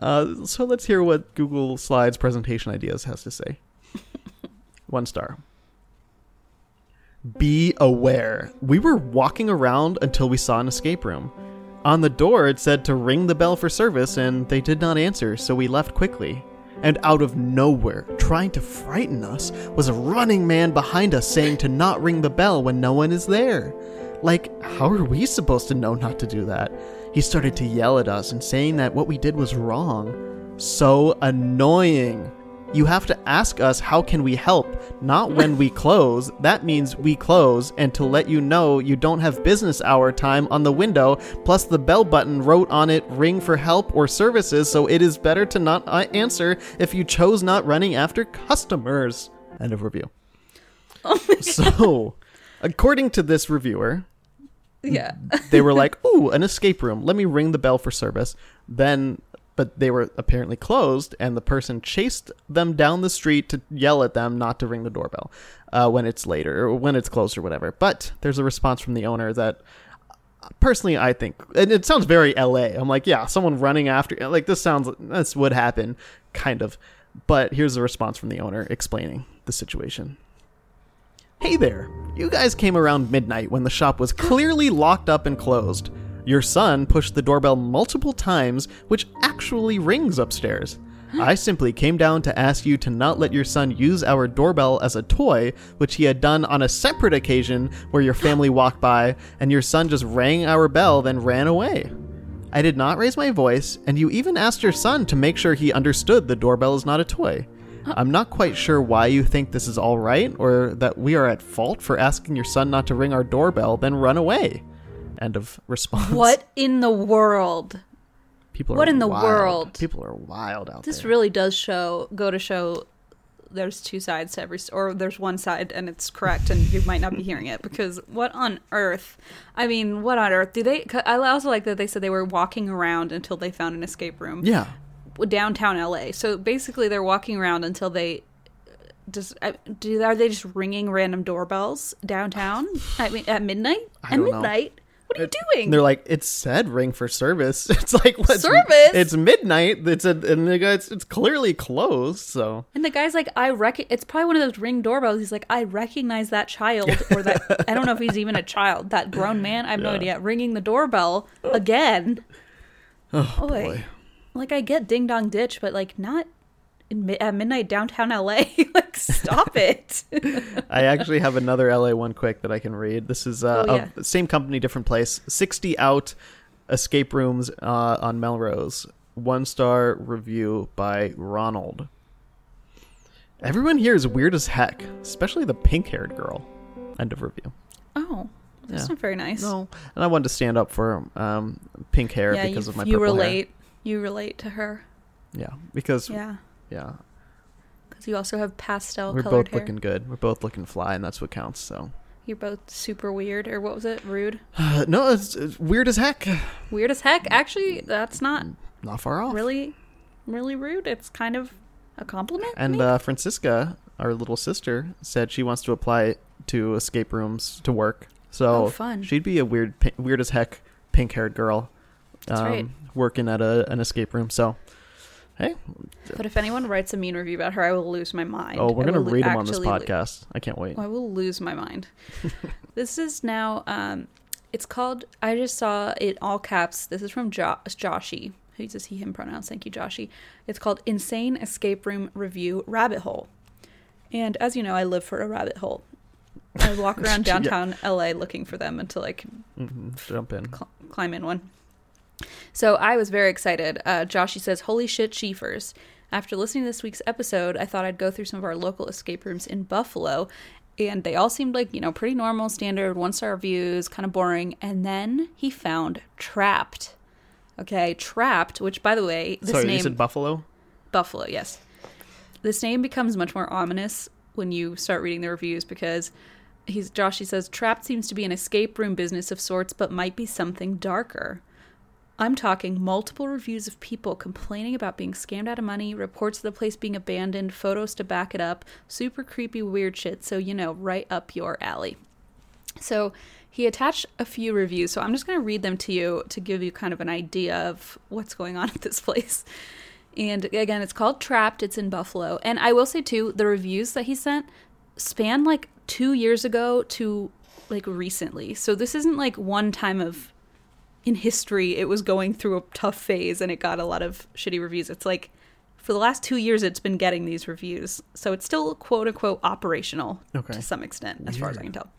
Uh, so let's hear what Google Slides Presentation Ideas has to say. one star. Be aware. We were walking around until we saw an escape room. On the door, it said to ring the bell for service, and they did not answer, so we left quickly. And out of nowhere, trying to frighten us, was a running man behind us saying to not ring the bell when no one is there. Like, how are we supposed to know not to do that? He started to yell at us and saying that what we did was wrong. So annoying. You have to ask us how can we help, not when we close. That means we close and to let you know you don't have business hour time on the window, plus the bell button wrote on it ring for help or services, so it is better to not uh, answer if you chose not running after customers. End of review. so, according to this reviewer, Yeah. they were like, "Ooh, an escape room. Let me ring the bell for service." Then, but they were apparently closed, and the person chased them down the street to yell at them not to ring the doorbell uh, when it's later or when it's closed or whatever. But there's a response from the owner that. Personally, I think, and it sounds very LA. I'm like, yeah, someone running after, like this sounds, this would happen, kind of. But here's the response from the owner explaining the situation. Hey there! You guys came around midnight when the shop was clearly locked up and closed. Your son pushed the doorbell multiple times, which actually rings upstairs. I simply came down to ask you to not let your son use our doorbell as a toy, which he had done on a separate occasion where your family walked by and your son just rang our bell, then ran away. I did not raise my voice, and you even asked your son to make sure he understood the doorbell is not a toy. I'm not quite sure why you think this is all right, or that we are at fault for asking your son not to ring our doorbell, then run away. End of response. What in the world? People what in the wild. world? People are wild out This there. This really does show go to show there's two sides to every or there's one side and it's correct and you might not be hearing it because what on earth i mean what on earth do they i also like that they said they were walking around until they found an escape room yeah. downtown la so basically they're walking around until they uh, just uh, do are they just ringing random doorbells downtown i mean at midnight at midnight what are you doing And they're like, it said ring for service. It's like what Service? It's midnight. It's a, and the guy, it's, it's clearly closed. So And the guy's like, I reckon It's probably one of those ring doorbells. He's like, I recognize that child, or that I don't know if he's even a child. That grown man, I have no idea. Ringing the doorbell again. oh boy. Like I get ding dong ditch, but like not in, mi- at midnight downtown LA. like stop it. I actually have another LA one quick that I can read. This is uh, Oh, yeah. of same company, different place. Sixty out escape rooms uh, on Melrose. One star review by Ronald. Everyone here is weird as heck, especially the pink haired girl. End of review. oh, that's Yeah. not very nice. No, and I wanted to stand up for um, pink hair yeah, because you, of my you relate. You relate to her. Yeah, because yeah, Yeah, because you also have pastel we're both hair. looking good. We're both looking fly, and that's what counts. So You're both super weird, or what was it? Rude. uh, no, it's, it's weird as heck. Weird as heck. Actually, that's not Not far off. really really rude it's kind of a compliment And uh, Francisca, our little sister, said she wants to apply to escape rooms to work. So Oh, fun. she'd be a weird, weird as heck, pink-haired girl, That's um, right. working at a, an escape room. So, hey, but if anyone writes a mean review about her i will lose my mind oh, we're gonna will lo- read them on this actually lo- podcast. I can't wait. I will lose my mind. this is now um, It's called. I just saw it all caps. This is from jo- Joshy. Who uses he him pronouns? Thank you, Joshy. It's called Insane Escape Room Review Rabbit Hole. And as you know, I live for a rabbit hole. I walk around Yeah. downtown LA looking for them until I can Mhm, Jump in. cl- climb in one. So I was very excited. Uh, Joshy says, "Holy shit, Sheefers!" After listening to this week's episode, I thought I'd go through some of our local escape rooms in Buffalo, and they all seemed like you know pretty normal, standard one star reviews, kind of boring. And then he found Trapped. Okay, Trapped, which by the way, this Sorry, name you said Buffalo? Buffalo, yes. This name becomes much more ominous when you start reading the reviews because he's Josh he says Trapped seems to be an escape room business of sorts but might be something darker. I'm talking multiple reviews of people complaining about being scammed out of money, reports of the place being abandoned, photos to back it up, super creepy weird shit, so you know, right up your alley. So he attached a few reviews, so I'm just going to read them to you to give you kind of an idea of what's going on at this place. And again, it's called Trapped. It's in Buffalo. And I will say, too, the reviews that he sent span like two years ago to like recently. So this isn't like one time of in history it was going through a tough phase and it got a lot of shitty reviews. It's like for the last two years it's been getting these reviews. So it's still quote unquote operational Okay. to some extent, as far as I can tell.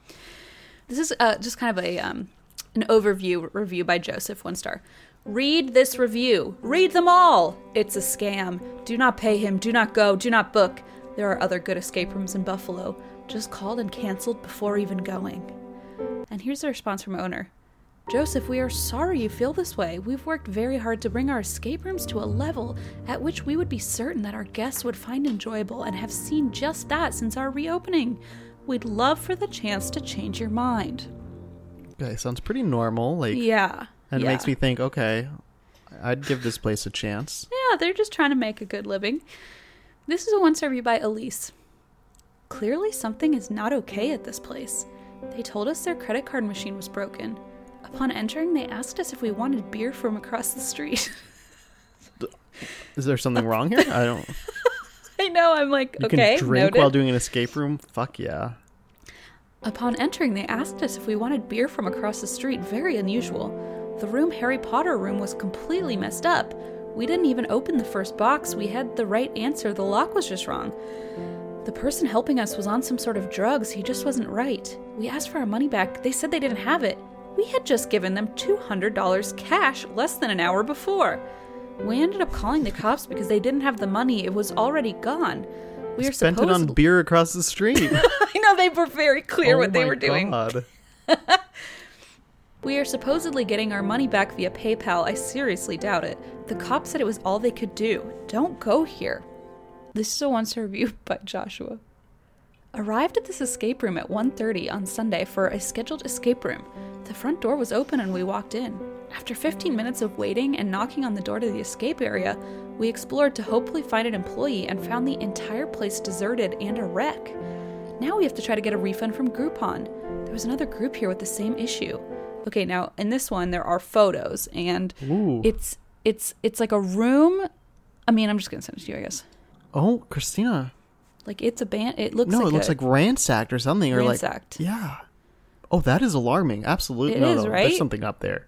This is uh, just kind of a um, an overview review by Joseph, one star. Read this review. Read them all. It's a scam. Do not pay him. Do not go. Do not book. There are other good escape rooms in Buffalo. Just called and canceled before even going. And here's the response from owner. Joseph, we are sorry you feel this way. We've worked very hard to bring our escape rooms to a level at which we would be certain that our guests would find enjoyable and have seen just that since our reopening. We'd love for the chance to change your mind. Okay, sounds pretty normal. Like, Yeah. and it yeah. makes me think, okay, I'd give this place a chance. Yeah, they're just trying to make a good living. This is a one star review by Elise. Clearly, something is not okay at this place. They told us their credit card machine was broken. Upon entering, they asked us if we wanted beer from across the street. Is there something wrong here? I don't. I know, I'm like, okay. You okay. can drink noted. while doing an escape room? Fuck yeah. Upon entering, they asked us if we wanted beer from across the street. Very unusual. The room Harry Potter room was completely messed up. We didn't even open the first box. We had the right answer. The lock was just wrong. The person helping us was on some sort of drugs. He just wasn't right. We asked for our money back. They said they didn't have it. We had just given them $200 cash less than an hour before. We ended up calling the cops because they didn't have the money. It was already gone. We are Spent supposed it on beer across the street. I know they were very clear Oh what they were doing. God. We are supposedly getting our money back via PayPal. I seriously doubt it. The cops said it was all they could do. Don't go here. This is a one-star review by Joshua. Arrived at this escape room at 1:30 on Sunday for a scheduled escape room. The front door was open and we walked in. After 15 minutes of waiting and knocking on the door to the escape area, we explored to hopefully find an employee and found the entire place deserted and a wreck. Now we have to try to get a refund from Groupon. There was another group here with the same issue. Okay, now in this one there are photos and Ooh. it's it's it's like a room. I mean, I'm just gonna send it to you, I guess. Oh, Christina. Like it's a band. It looks No, like it looks like ransacked or something. Or Ransacked. like. Yeah. Oh, that is alarming. Absolutely. It no, is, no. right? There's something up there.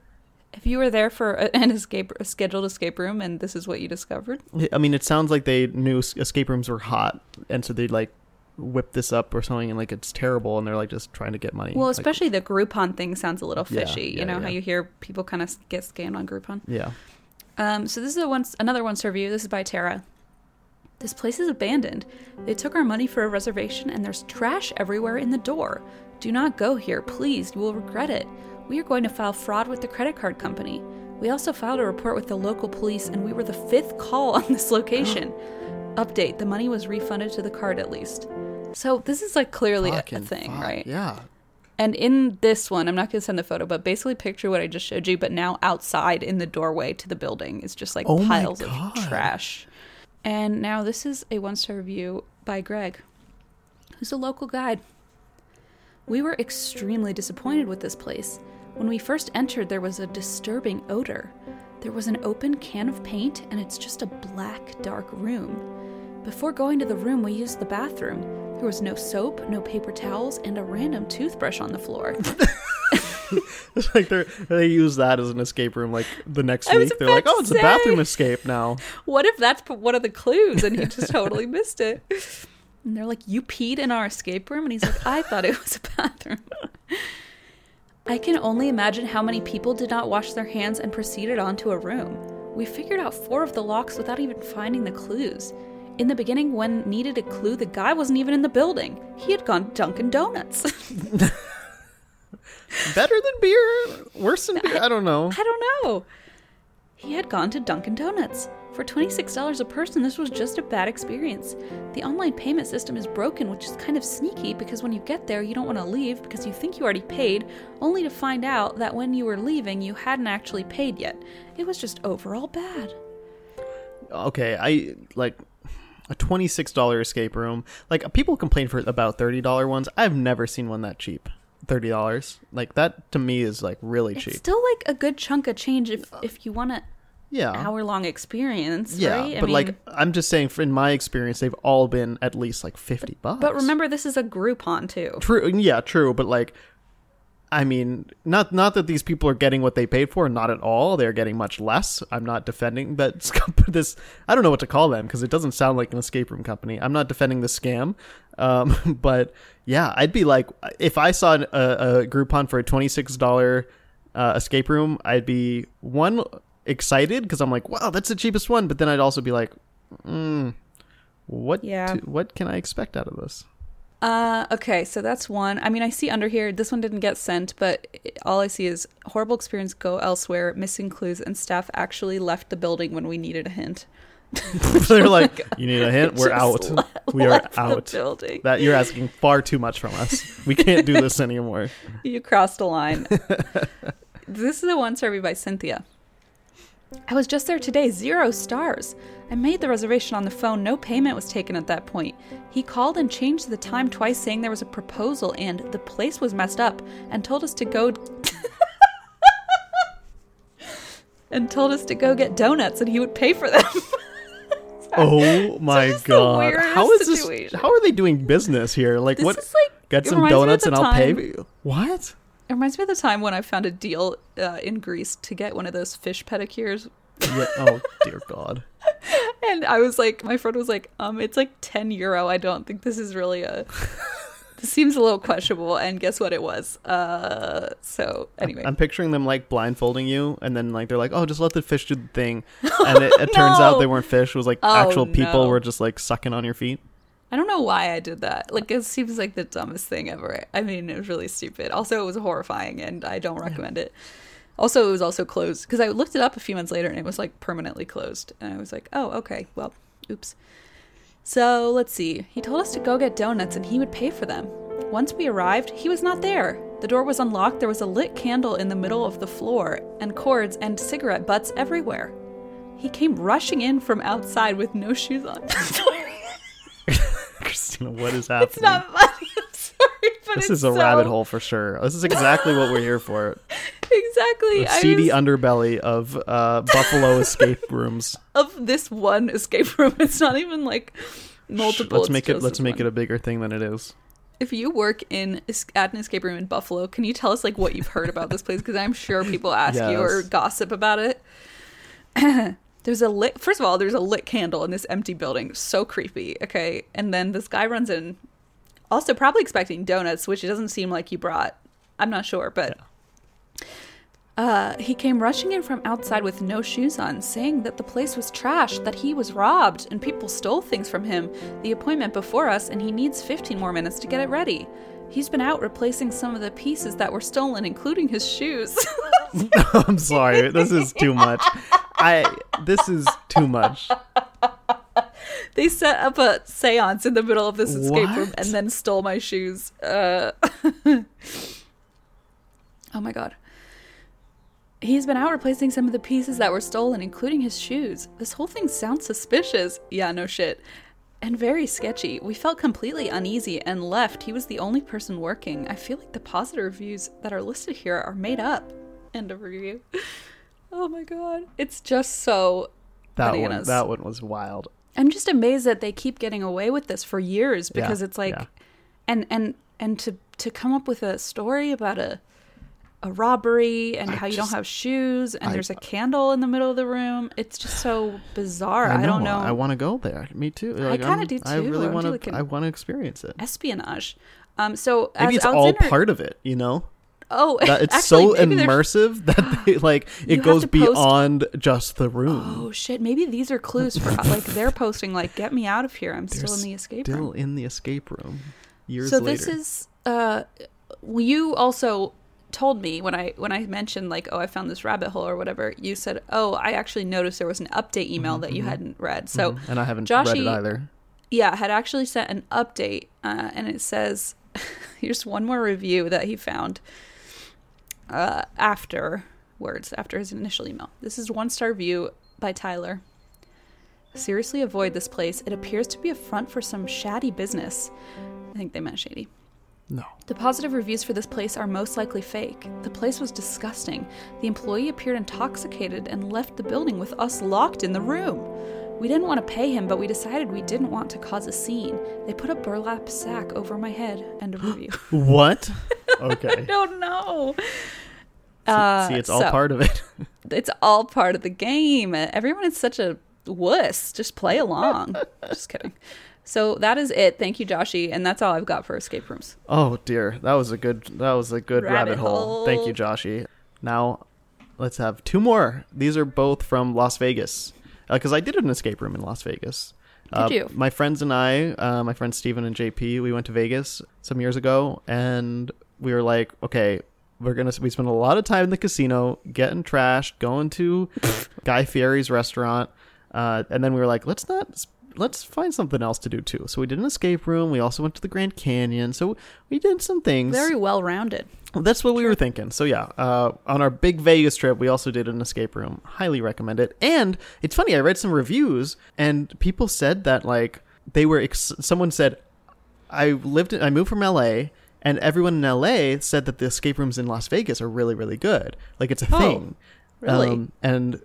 if you were there for an escape, a scheduled escape room, and this is what you discovered. I mean, it sounds like they knew escape rooms were hot, and so they like whip this up or something, and like it's terrible, and they're like just trying to get money. Well, Like, especially the Groupon thing sounds a little fishy. yeah, you know how you hear people kind of get scammed on Groupon. yeah. Um, so this is a one, another one star review. This is by Tara. This place is abandoned. They took our money for a reservation, and there's trash everywhere in the door. Do not go here, please. You will regret it. We are going to file fraud with the credit card company. We also filed a report with the local police, and we were the fifth call on this location. Update: the money was refunded to the card at least. So this is like clearly a, a thing, fuck, right? Yeah. And in this one, I'm not going to send the photo, but basically picture what I just showed you, but now outside in the doorway to the building is just like Oh piles of trash. And now this is a one star review by Greg, who's a local guide. We were extremely disappointed with this place. When we first entered, there was a disturbing odor. There was an open can of paint, and it's just a black, dark room. Before going to the room, we used the bathroom. There was no soap, no paper towels, and a random toothbrush on the floor. it's like they they use that as an escape room. Like the next week, they're like, "Oh, it's a bathroom escape now." What if that's one of the clues and he just totally missed it? And they're like, You peed in our escape room? And he's like, I thought it was a bathroom. I can only imagine how many people did not wash their hands and proceeded on to a room. We figured out four of the locks without even finding the clues. In the beginning, when needed a clue, the guy wasn't even in the building. He had gone to Dunkin' Donuts. Better than beer, worse than beer. I don't know. I don't know. He had gone to Dunkin' Donuts. For $26 a person, this was just a bad experience. The online payment system is broken, which is kind of sneaky because when you get there, you don't want to leave because you think you already paid, only to find out that when you were leaving, you hadn't actually paid yet. It was just overall bad. okay, I like a twenty six dollar escape room. Like people complain for about thirty dollar ones. I've never seen one that cheap. Thirty dollars, like that to me is like really It's cheap. still like a good chunk of change if, if you want an yeah, hour long experience, yeah. right? I But like mean- I'm just saying, for in my experience, they've all been at least like fifty bucks. but remember, this is a Groupon too. true, yeah, true. But like, I mean, not not that these people are getting what they paid for. Not at all. They're getting much less. I'm not defending that this. I don't know what to call them because it doesn't sound like an escape room company. I'm not defending the scam. Um, but yeah, I'd be like, if I saw a, a Groupon for a twenty six dollar uh, escape room, I'd be one excited because I'm like, wow, that's the cheapest one. But then I'd also be like, mm, what? Yeah. what can I expect out of this? Uh, okay, so that's one. I mean, I see under here, this one didn't get sent, but all I see is horrible experience, go elsewhere, missing clues, and staff actually left the building when we needed a hint. They're like, you need a hint. We're out. Le- we are out. building. That you're asking far too much from us. We can't do this anymore. You crossed a line. this is the one survey by Cynthia. I was just there today, zero stars. I made the reservation on the phone, no payment was taken at that point. He called and changed the time twice, saying there was a proposal and the place was messed up, and told us to go. and told us to go get donuts and he would pay for them. Oh my god! How is this? How are they doing business here? Like, This what? like- Get some reminds me of donuts and I'll pay you. What? It reminds me of the time when I found a deal uh, in Greece to get one of those fish pedicures. Yeah. Oh dear God. And I was like, my friend was like, um, it's like 10 euro. I don't think this is really a. this seems a little questionable. And guess what it was? Uh, so anyway. I'm picturing them like blindfolding you, and then like they're like, "Oh, just let the fish do the thing," and it, it turns out they weren't fish. It was like Oh, actual people no. were just like sucking on your feet. I don't know why I did that. Like, it seems like the dumbest thing ever. I mean, it was really stupid. Also, it was horrifying, and I don't recommend it. Also, it was also closed because I looked it up a few months later, and it was like permanently closed. And I was like, oh, okay, well, oops. So let's see. He told us to go get donuts, and he would pay for them. Once we arrived, he was not there. The door was unlocked. There was a lit candle in the middle of the floor, and cords and cigarette butts everywhere. He came rushing in from outside with no shoes on. Christina, what is happening? It's not funny. I'm sorry, but this is a so- rabbit hole for sure. This is exactly what we're here for. Exactly. The seedy was- underbelly of uh, Buffalo escape rooms. of this one escape room. It's not even like multiple. Let's make it. Let's make one. it a bigger thing than it is. If you work in at an escape room in Buffalo, can you tell us like what you've heard about this place? Because I'm sure people ask you or gossip about it. there's a lit. First of all, there's a lit candle in this empty building. So creepy. Okay, and then this guy runs in, also probably expecting donuts, which it doesn't seem like he brought. I'm not sure, but. Uh, he came rushing in from outside with no shoes on, saying that the place was trashed, that he was robbed, and people stole things from him, the appointment before us, and he needs 15 more minutes to get it ready. He's been out replacing some of the pieces that were stolen, including his shoes. I'm sorry. This is too much. I. This is too much. they set up a seance in the middle of this escape room and then stole my shoes. Uh, oh my god. He's been out replacing some of the pieces that were stolen, including his shoes. This whole thing sounds suspicious. Yeah, no shit. And very sketchy. We felt completely uneasy and left. He was the only person working. I feel like the positive reviews that are listed here are made up. End of review. Oh my god. It's just so That one. That one was wild. I'm just amazed that they keep getting away with this for years because Yeah, it's like yeah. and and and to to come up with a story about a a robbery and how you just- don't have shoes and I- there's a candle in the middle of the room. It's just so bizarre. I, don't know. I want to go there. Me too. Like, kinda I'm- do I too. really I want do to. I want to experience it. espionage. Um, so Maybe it's all part of it. You know, Oh, that it's actually, so immersive that they, like it goes post- beyond just the room. Oh shit! Maybe these are clues for like they're posting like, "Get me out of here! I'm still in the escape Still room." Still in the escape room. Years So later. this is uh, you also told me when I when I mentioned like, "Oh, I found this rabbit hole" or whatever. You said, "Oh, I actually noticed there was an update email that you hadn't read." So and I haven't Joshy, read it either. yeah, had actually sent an update, uh, and it says here's one more review that he found uh, afterwards, after his initial email. This is one star view by Tyler. Seriously, avoid this place. It appears to be a front for some shady business. I think they meant shady. No. The positive reviews for this place are most likely fake. The place was disgusting. The employee appeared intoxicated and left the building with us locked in the room. We didn't want to pay him, but we decided we didn't want to cause a scene. They put a burlap sack over my head. End of review. What? Okay. I don't know. See, uh, it's all so- part of it. It's all part of the game. Everyone is such a wuss. Just play along. Just kidding. So that is it. Thank you, Joshy, and that's all I've got for escape rooms. Oh dear, that was a good that was a good rabbit, Rabbit hole. Thank you, hole. Joshy. Now, let's have two more. These are both from Las Vegas because I did an escape room in Las Vegas. Uh, you? My friends and I, uh, my friends Steven and JP, we went to Vegas some years ago, and we were like, okay, we're gonna we spent a lot of time in the casino, getting trashed, going to Guy Fieri's restaurant, uh, and then we were like, let's not. Let's find something else to do too. So we did an escape room. We also went to the Grand Canyon. So we did some things. Very well rounded. That's what we were thinking. So yeah, uh, on our big Vegas trip, we also did an escape room. Highly recommend it. And it's funny, I read some reviews, and people said that like they were. Ex- someone said, I lived, in, I moved from LA, and everyone in LA said that the escape rooms in Las Vegas are really, really good. Like it's a Oh, thing. really? Um, and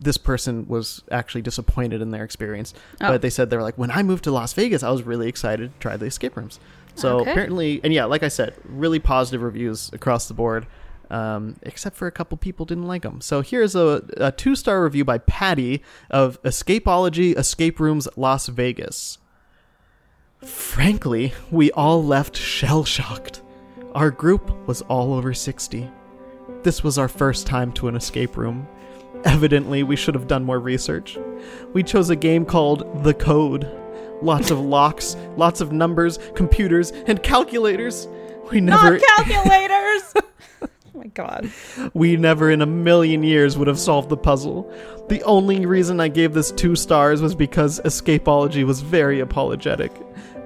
this person was actually disappointed in their experience, Oh. but they said they were like, when I moved to Las Vegas, I was really excited to try the escape rooms. So Okay. apparently, and yeah, like I said, really positive reviews across the board, um, except for a couple people didn't like them. So here's a, a two star review by Patty of Escapology Escape Rooms Las Vegas. Frankly, we all left shell shocked. Our group was all over 60. This was our first time to an escape room. Evidently, we should have done more research. We chose a game called The Code. Lots of locks, lots of numbers, computers, and calculators. We never Not calculators. oh my god. we never in a million years would have solved the puzzle. The only reason I gave this two stars was because Escapology was very apologetic.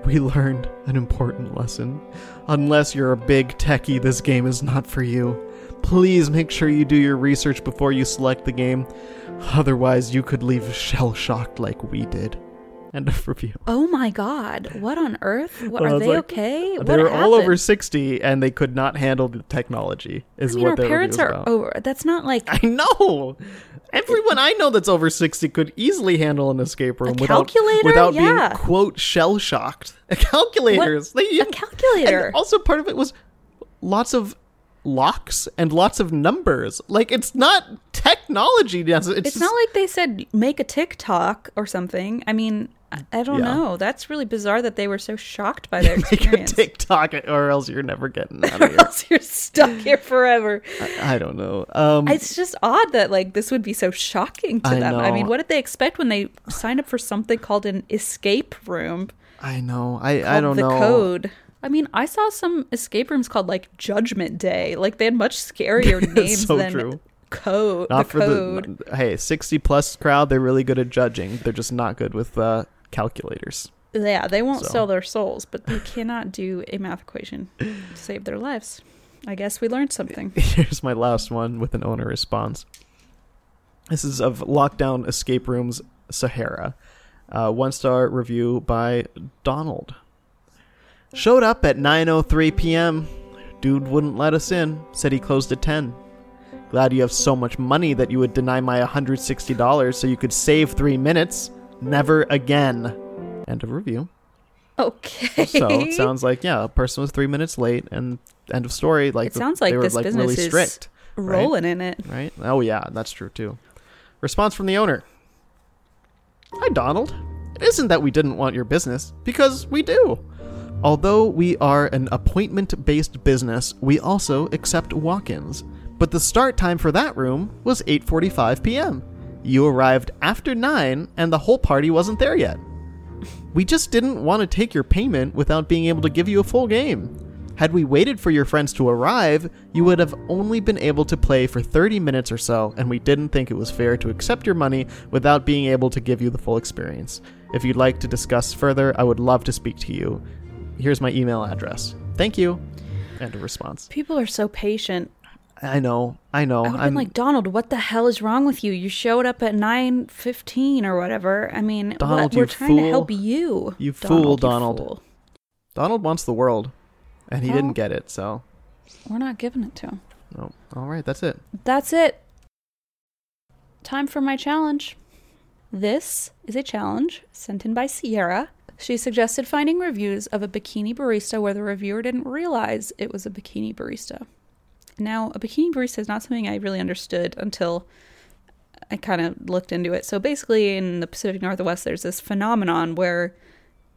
We learned an important lesson. Unless you're a big techie, this game is not for you. Please make sure you do your research before you select the game. Otherwise, you could leave shell shocked like we did. End of review. Oh my god. What on earth? What are they like- okay? They what were all over 60 and they could not handle the technology, is I mean, what their parents are about. over. That's not like I know. Everyone I know that's over 60 could easily handle an escape room without, without Yeah. being, quote, shell shocked. Calculators. They, A calculator. and also, part of it was lots of locks and lots of numbers. Like, it's not technology. It's, it's, just- not like they said make a TikTok or something. I mean, I, I don't Yeah. know. That's really bizarre that they were so shocked by their make a experience. TikTok or else you're never getting out of here. or else you're stuck here forever. I don't know. Um, It's just odd that like this would be so shocking to I them. I mean, what did they expect when they signed up for something called an escape room? I know. I, I don't the know. The code. I mean, I saw some escape rooms called like Judgment Day. Like they had much scarier names so than true. code. Not the for code. the hey, 60 plus crowd, they're really good at judging. They're just not good with uh, calculators. Yeah, they won't So. sell their souls, but they cannot do a math equation to save their lives. I guess we learned something. Here's my last one with an owner response. This is of Lockdown Escape Rooms Sahara. Uh, one star review by Donald. Showed up at 9:03 p.m. Dude wouldn't let us in. Said he closed at 10. Glad you have so much money that you would deny my $160 so you could save 3 minutes. Never again. End of review. Okay. So it sounds like yeah, a person was three minutes late, and end of story. Like It sounds like they were this like business really is strict, rolling in it. right? Oh yeah, that's true too. Response from the owner. Hi Donald. It isn't that we didn't want your business, because we do. Although we are an appointment-based business, we also accept walk-ins. But the start time for that room was 8:45 p.m. You arrived after 9 and the whole party wasn't there yet. We just didn't want to take your payment without being able to give you a full game. Had we waited for your friends to arrive, you would have only been able to play for 30 minutes or so, and we didn't think it was fair to accept your money without being able to give you the full experience. If you'd like to discuss further, I would love to speak to you. Here's my email address. Thank you. And a response. People are so patient. I know, I know. I I'm been like, Donald, what the hell is wrong with you? You showed up at nine fifteen or whatever. I mean, Donald, what? you we're trying to help you. You fool, you Donald. fool. Donald wants the world, and he Well- didn't get it. So, We're not giving it to him. no. All right, that's it. That's it. Time for my challenge. This is a challenge sent in by Sierra. She suggested finding reviews of a bikini barista where the reviewer didn't realize it was a bikini barista. Now, a bikini barista is not something I really understood until I kind of looked into it. So basically, in the Pacific Northwest, there's this phenomenon where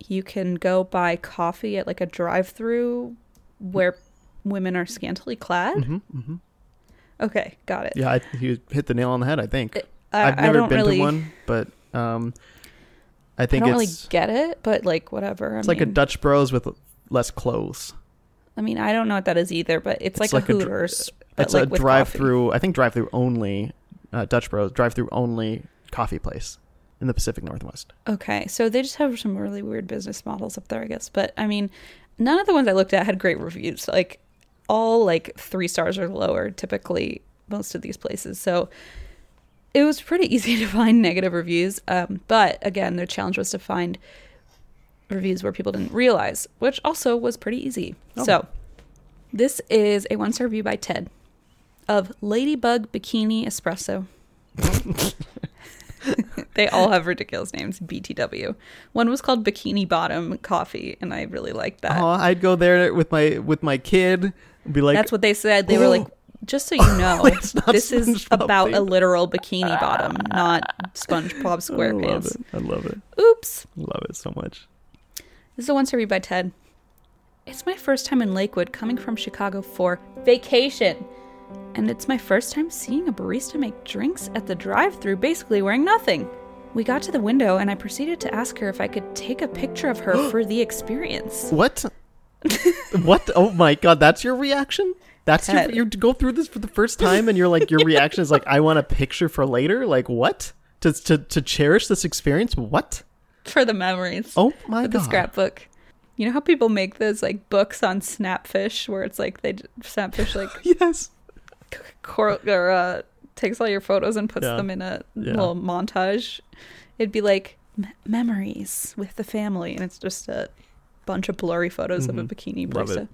you can go buy coffee at like a drive-through where women are scantily clad. Mm-hmm, Okay, got it. Yeah, I, you hit the nail on the head. I think. I've never been really, to one, but um, I I think don't it's really get it, but like whatever. I it's like a Dutch Bros with less clothes. I mean, I don't know what that is either, but it's, It's like, like a a Hooters. but It's like a drive-through. I think drive-through only. Uh, Dutch Bros drive-through only coffee place in the Pacific Northwest. Okay, so they just have some really weird business models up there, I guess. But I mean, none of the ones I looked at had great reviews. Like all like three stars or lower, typically most of these places. So it was pretty easy to find negative reviews. Um, but again, their challenge was to find reviews where people didn't realize, which also was pretty easy. Oh. So this is a one star review by Ted of Ladybug Bikini Espresso. they all have ridiculous names. BTW. One was called Bikini Bottom Coffee, and I really liked that. Oh, I'd go there with my with my kid. and Be like, That's what they said. They were like, just so you know, this is SpongeBob about a literal bikini bottom, not SpongeBob SquarePants. I love it. I love it. Oops. Love it so much. This is a one story by Ted. It's my first time in Lakewood coming from Chicago for vacation. And it's my first time seeing a barista make drinks at the drive through, basically wearing nothing. We got to the window and I proceeded to ask her if I could take a picture of her for the experience. What? what? Oh my god, that's your reaction? That's your, you go through this for the first time and you're like your reaction is like I want a picture for later? Like what? To to to cherish this experience? What? For the memories. Oh my with the scrapbook. You know how people make those like books on Snapfish where it's like they Snapfish like Yes. cor- or uh, takes all your photos and puts Yeah. them in a Yeah. little montage. It'd be like "Me- memories with the family, and it's just a bunch of blurry photos of a bikini Mm-hmm. Love barista.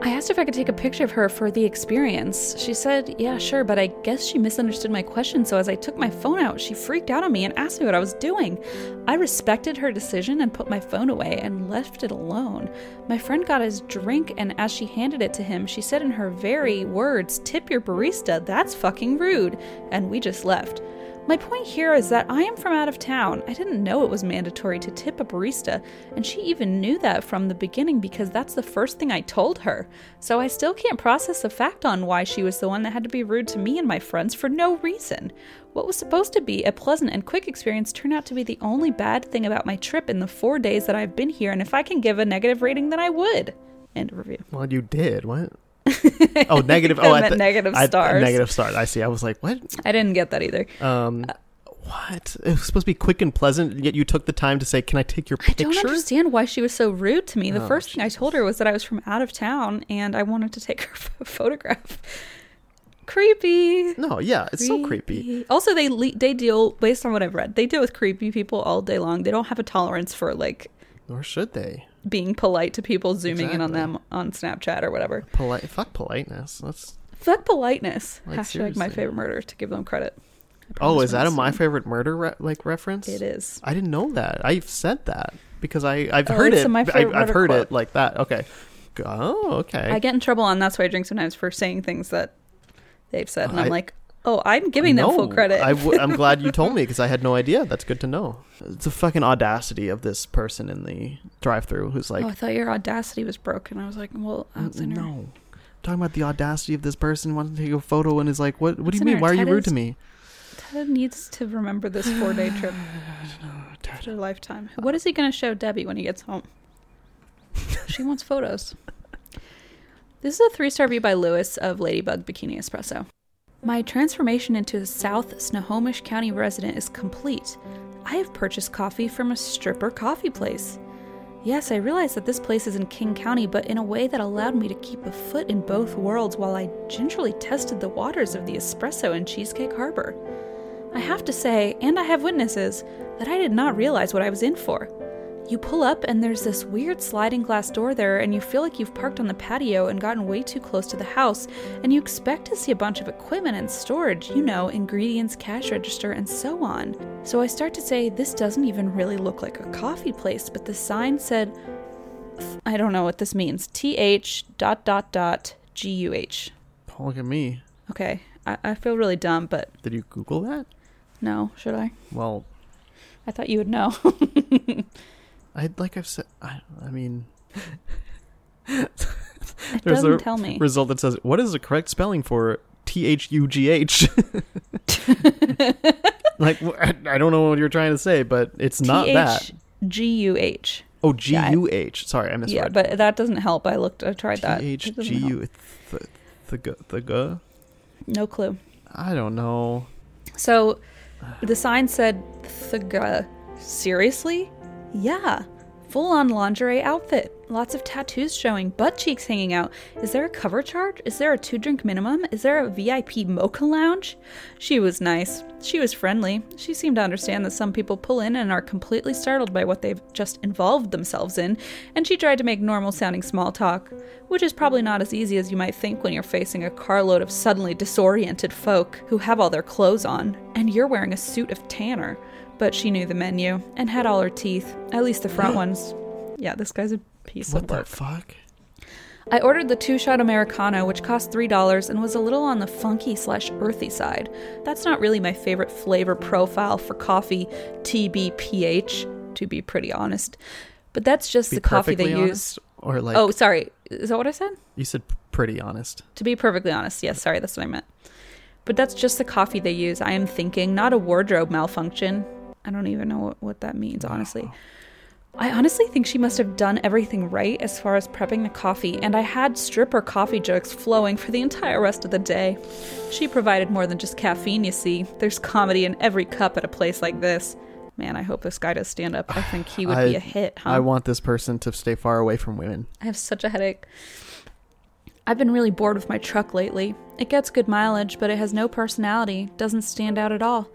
I asked if I could take a picture of her for the experience. She said, yeah, sure, but I guess she misunderstood my question, so as I took my phone out, she freaked out on me and asked me what I was doing. I respected her decision and put my phone away and left it alone. My friend got his drink, and as she handed it to him, she said in her very words, Tip your barista, that's fucking rude. And we just left. My point here is that I am from out of town. I didn't know it was mandatory to tip a barista, and she even knew that from the beginning because that's the first thing I told her. So I still can't process the fact on why she was the one that had to be rude to me and my friends for no reason. What was supposed to be a pleasant and quick experience turned out to be the only bad thing about my trip in the four days that I've been here, and if I can give a negative rating, then I would. End of review. Well, you did. What? Oh, negative. I Oh, I th- negative I- stars. negative stars. I see. I was like, what? I didn't get that either. Um, what? It was supposed to be quick and pleasant, yet you took the time to say, "Can I take your picture?" I don't understand why she was so rude to me. The Oh, first thing I told her was that I was from out of town and I wanted to take her photograph. Creepy. No, yeah, it's so creepy. Also, they le- they deal based on what I've read. They deal with creepy people all day long. They don't have a tolerance for like Nor should they? Being polite to people, zooming in on them on Snapchat or whatever. Polite. Fuck politeness. That's Fuck politeness. Like, Hashtag my favorite murder to give them credit. Oh, is that a my favorite murder re- like reference? It is. I didn't know that. I've said that because I I've Oh, heard it. I, I've heard quote. it like that. Okay. Oh, okay. I get in trouble on That's Why I Drink sometimes for saying things that they've said. And I- am like, oh, I'm giving them full No, credit. I w- I'm glad you told me because I had no idea. That's good to know. It's a fucking audacity of this person in the drive-through who's like, oh, I thought your audacity was broken. I was like, well, Alexander. no. Talking about the audacity of this person wanting to take a photo and is like, what? What do you mean? Why are you rude is- to me? Ted needs to remember this four day trip for a lifetime. What is he going to show Debbie when he gets home? she wants photos. This is a three star review by Lewis of Ladybug Bikini Espresso. My transformation into a South Snohomish County resident is complete. I have purchased coffee from a stripper coffee place. Yes, I realize that this place is in King County, but in a way that allowed me to keep a foot in both worlds while I gingerly tested the waters of the espresso in Cheesecake Harbor. I have to say, and I have witnesses, that I did not realize what I was in for. You pull up, and there's this weird sliding glass door there, and you feel like you've parked on the patio and gotten way too close to the house, and you expect to see a bunch of equipment and storage, you know, ingredients, cash register, and so on. So I start to say, this doesn't even really look like a coffee place, but the sign said, I don't know what this means, th dot dot dot g u h. Oh, look at me. Okay, I, I feel really dumb, but Did you Google that? no, should I? Well, I thought you would know. I like I've said. I, I mean, It there's doesn't a tell me. result that says what is the correct spelling for T H U G H. Like I don't know what you're trying to say, but it's not that. G U H. Oh, G U H. Sorry, I misread. Yeah, but that doesn't help. I looked. I tried that. T H G. U. th- The g the g. No clue. I don't know. So, the sign said "Thga." Seriously? Yeah. Full on lingerie outfit. Lots of tattoos showing, butt cheeks hanging out. Is there a cover charge? Is there a two drink minimum? Is there a VIP mocha lounge? She was nice. She was friendly. She seemed to understand that some people pull in and are completely startled by what they've just involved themselves in, and she tried to make normal sounding small talk, which is probably not as easy as you might think when you're facing a carload of suddenly disoriented folk who have all their clothes on, and you're wearing a suit of tanner. But she knew the menu and had all her teeth, at least the front ones. Yeah, this guy's a piece What of work. What the fuck? I ordered the two shot Americano, which cost $3 and was a little on the funky slash earthy side. That's not really my favorite flavor profile for coffee, TBPH, to be pretty honest. But that's just Be the coffee they use. or like oh, sorry. Is that what I said? you said pretty honest. To be perfectly honest, yes, sorry, that's what I meant. But that's just the coffee they use. I am thinking, not a wardrobe malfunction. I don't even know what, what that means, honestly. I honestly think she must have done everything right as far as prepping the coffee, and I had stripper coffee jokes flowing for the entire rest of the day. She provided more than just caffeine, you see. There's comedy in every cup at a place like this. Man, I hope this guy does stand up. I think he would I, be a hit, huh? I want this person to stay far away from women. I have such a headache. I've been really bored with my truck lately. It gets good mileage, but it has no personality, doesn't stand out at all.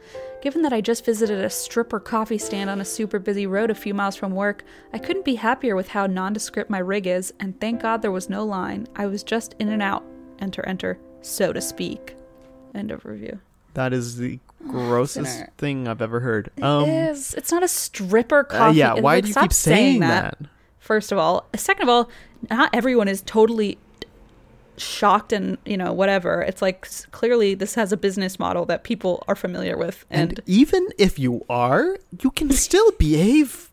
Given that I just visited a stripper coffee stand on a super busy road a few miles from work, I couldn't be happier with how nondescript my rig is, and thank God there was no line. I was just in and out, enter, enter, so to speak. End of review. That is the grossest Sinner. thing I've ever heard. It Um, is. It's not a stripper uh, coffee. yeah, why like, do you keep saying that? First of all, second of all, not everyone is totally shocked and you know whatever. It's like clearly this has a business model that people are familiar with, And, and, even if you are, you can still behave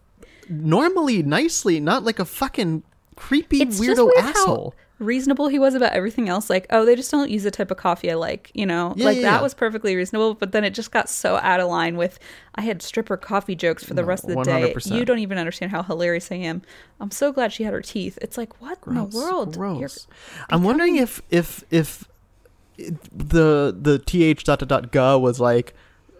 normally, nicely, not like a fucking creepy weirdo weird asshole. how reasonable he was about everything else. Like, oh, they just don't use the type of coffee I like. You know, Yeah, like yeah, that yeah. was perfectly reasonable. But then it just got so out of line with. I had stripper coffee jokes for the No, rest of the day. 100%. You don't even understand how hilarious I am. I'm so glad she had her teeth. It's like what in the Gross, world? You're- Gross. I'm wondering if if if the the th dot dot dot ga was like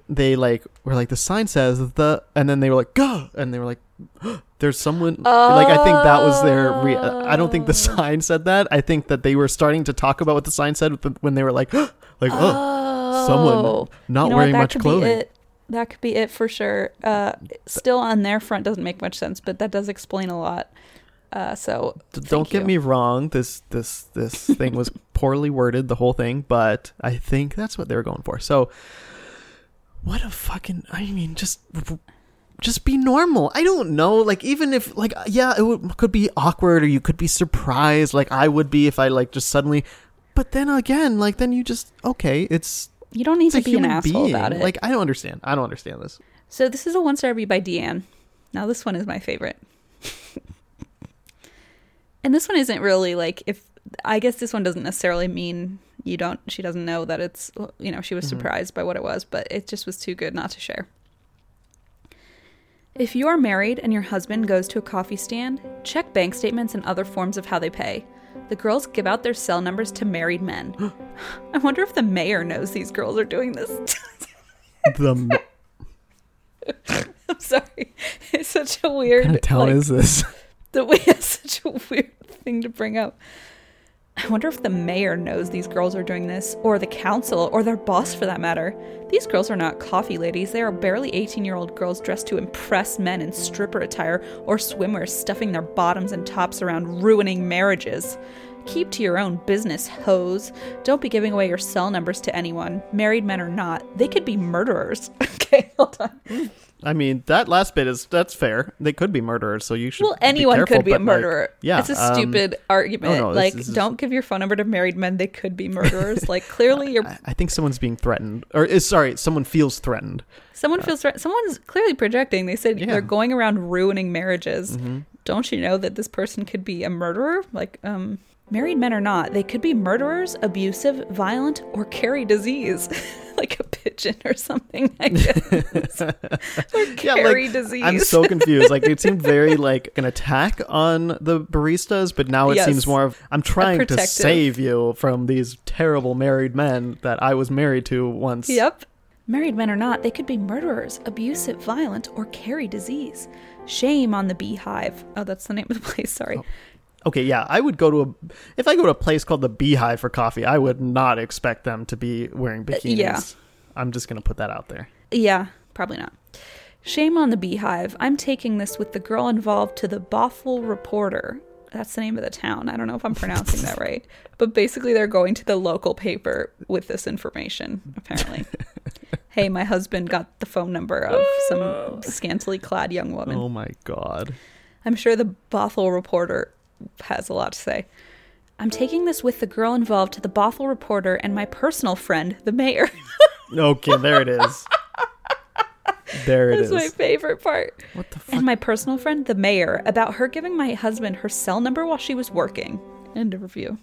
they like were like the sign says the and then they were like ga and they were like there's someone like I think that was their re- I don't think the Oh. sign said that I think that they were starting to talk about what the sign said when they were like like oh someone not You know wearing That much could clothing. Be it. That could be it for sure. Uh, still on their front doesn't make much sense, but that does explain a lot. Uh, so don't get you. me wrong this this this thing was poorly worded the whole thing but i think that's what they were going for so what a fucking I mean just just be normal. I don't know. Like even if like yeah, it would, could be awkward or you could be surprised like I would be if I like just suddenly but then again, like then you just okay, it's You don't need to be an asshole being. about it. Like I don't understand. I don't understand this. So this is a one star review by Deanne. Now this one is my favorite. and this one isn't really like if I guess this one doesn't necessarily mean you don't she doesn't know that it's you know, she was mm-hmm. surprised by what it was, but it just was too good not to share. If you are married and your husband goes to a coffee stand, check bank statements and other forms of how they pay. The girls give out their cell numbers to married men. I wonder if the mayor knows these girls are doing this. The I'm sorry. It's such a weird. kind of town like, is this? the way it's such a weird thing to bring up. I wonder if the mayor knows these girls are doing this, or the council, or their boss for that matter. These girls are not coffee ladies. They are barely 18 year old girls dressed to impress men in stripper attire or swimwear, stuffing their bottoms and tops around ruining marriages. Keep to your own business, hoes. Don't be giving away your cell numbers to anyone, married men or not. They could be murderers. okay, hold on. I mean, that last bit is that's fair. They could be murderers, so you should. Well, anyone careful, could be a but, like, murderer. yeah, it's a um, stupid argument. no, this- like, this is- don't give your phone number to married men; they could be murderers. like, clearly, you're I- think someone's being threatened, or is sorry, someone feels threatened. someone feels threat- someone's clearly projecting. They said Yeah. Mm-hmm. they're going around ruining marriages. Don't you know that this person could be a murderer? Like, um, married men or not, they could be murderers, abusive, violent, or carry disease, like a pigeon or something. I guess. or carry disease. I'm so confused. Like it seemed very like an attack on the baristas, but now it Yes. seems more of I'm trying to save you from these terrible married men that I was married to once. Yep. Married men or not, they could be murderers, abusive, violent, or carry disease. Shame on the beehive. Oh, that's the name of the place. Sorry. Oh. Okay, yeah, I would go to a if I go to a place called the Beehive for coffee, I would not expect them to be wearing bikinis. Uh, yeah. I'm just gonna put that out there. Yeah, probably not. Shame on the beehive. I'm taking this with the girl involved to the Bothell Reporter. That's the name of the town. I don't know if I'm pronouncing that right. But basically, they're going to the local paper with this information, apparently. hey, my husband got the phone number of some scantily clad young woman. Oh my god. I'm sure the Bothell Reporter has a lot to say. I'm taking this with the girl involved to the Bothell Reporter and my personal friend, the mayor. Okay, there it is. There it That's is. my favorite part. What the fuck? And my personal friend, the mayor, about her giving my husband her cell number while she was working. End of review.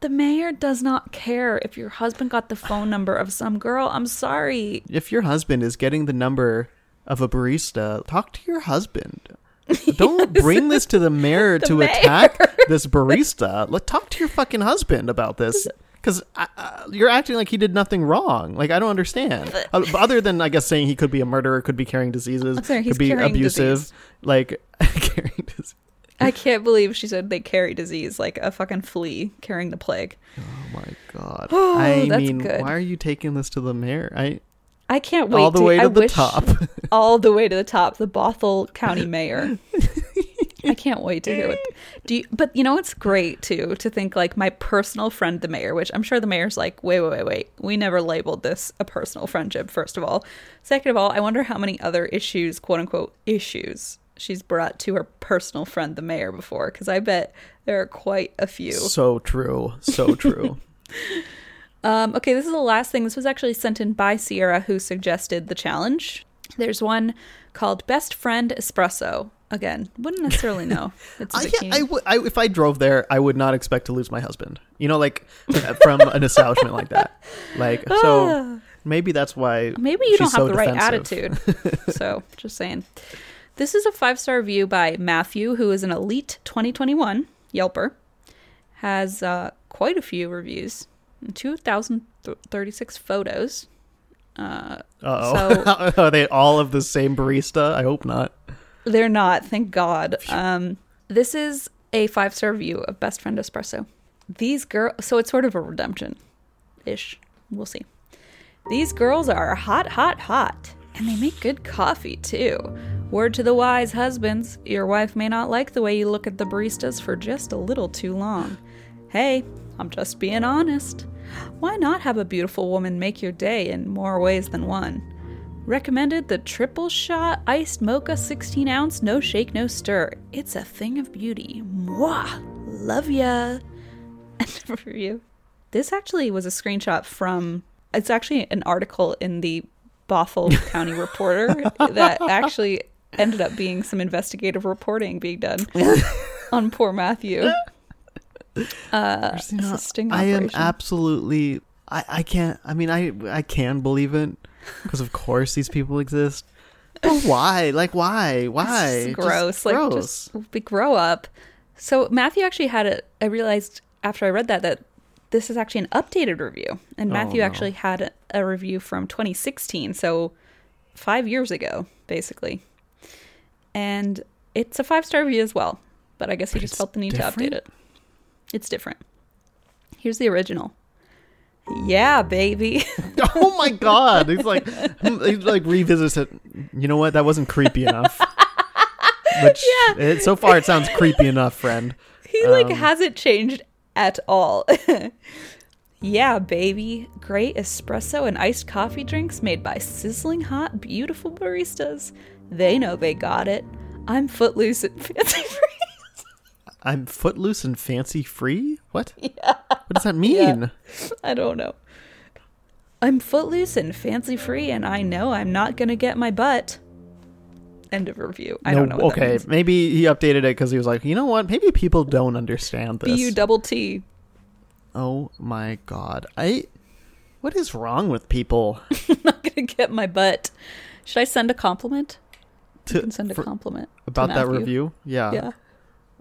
The mayor does not care if your husband got the phone number of some girl. I'm sorry. if your husband is getting the number of a barista, talk to your husband. Don't bring this to the mayor to mayor. attack this barista. Let talk to your fucking husband about this. Because uh, you're acting like he did nothing wrong. Like I don't understand. Uh, other than I guess saying he could be a murderer, could be carrying diseases, sorry, could be abusive, disease. like carrying disease. I can't believe she said they carry disease like a fucking flea carrying the plague. Oh my god! Oh, I mean, good. why are you taking this to the mayor? I I can't wait to all the to, way I to the wish- top. all the way to the top, the Bothell County mayor. I can't wait to hear what. Do you? But you know, it's great too to think like my personal friend, the mayor. Which I'm sure the mayor's like, wait, wait, wait, wait. We never labeled this a personal friendship. First of all, second of all, I wonder how many other issues, quote unquote, issues she's brought to her personal friend, the mayor, before. Because I bet there are quite a few. so true, so true. Um, okay, this is the last thing. This was actually sent in by Sierra, who suggested the challenge. There's one called Best Friend Espresso. Again, wouldn't necessarily know. It's I, yeah. I would- I- if I drove there, I would not expect to lose my husband. You know, like from an establishment like that. Like, so maybe that's why. Maybe you don't have so the right defensive. attitude. so, just saying. This is a five star review by Matthew, who is an elite 2021 Yelper. Has uh, quite a few reviews, 2,036 photos. Uh, Uh-oh. Are they all of the same barista? I hope not. They're not, thank God. Um, this is a five star review of Best Friend Espresso. These girls, so it's sort of a redemption ish. We'll see. These girls are hot, hot, hot, and they make good coffee too. Word to the wise husbands your wife may not like the way you look at the baristas for just a little too long. Hey, I'm just being honest. Why not have a beautiful woman make your day in more ways than one? Recommended the triple shot iced mocha 16 ounce, no shake, no stir. It's a thing of beauty. Mwah! Love ya! End of review. This actually was a screenshot from, it's actually an article in the Bothell County Reporter that actually ended up being some investigative reporting being done on poor Matthew. Uh, it's a sting I am absolutely. I, I can't. I mean, I I can believe it because of course these people exist. But why? Like why? Why? It's Just gross. like gross. just we grow up. So Matthew actually had a. I realized after I read that that this is actually an updated review, and Matthew no. actually had a, a review from 2016, so five years ago, basically. And it's a five star review as well, but I guess he But just felt the need different? to update it. It's different. Here's the original. Yeah, baby. oh my god! He's like, he like revisits it. You know what? That wasn't creepy enough. Which Yeah. it, so far it sounds creepy enough, friend. He like Um, hasn't changed at all. yeah, baby. Great espresso and iced coffee drinks made by sizzling hot, beautiful baristas. They know they got it. I'm footloose and fancy free. I'm footloose and fancy free. What? What does that mean? I don't know. I'm footloose and fancy free, and I know I'm not gonna get my butt. End of review. I don't know. What okay, That means. maybe he updated it because he was like, you know what? Maybe people don't understand this. B U double T. oh my god! I. What is wrong with people? I'm Not gonna get my butt. Should I send a compliment? To, You can send a compliment to about that review? Yeah. Yeah.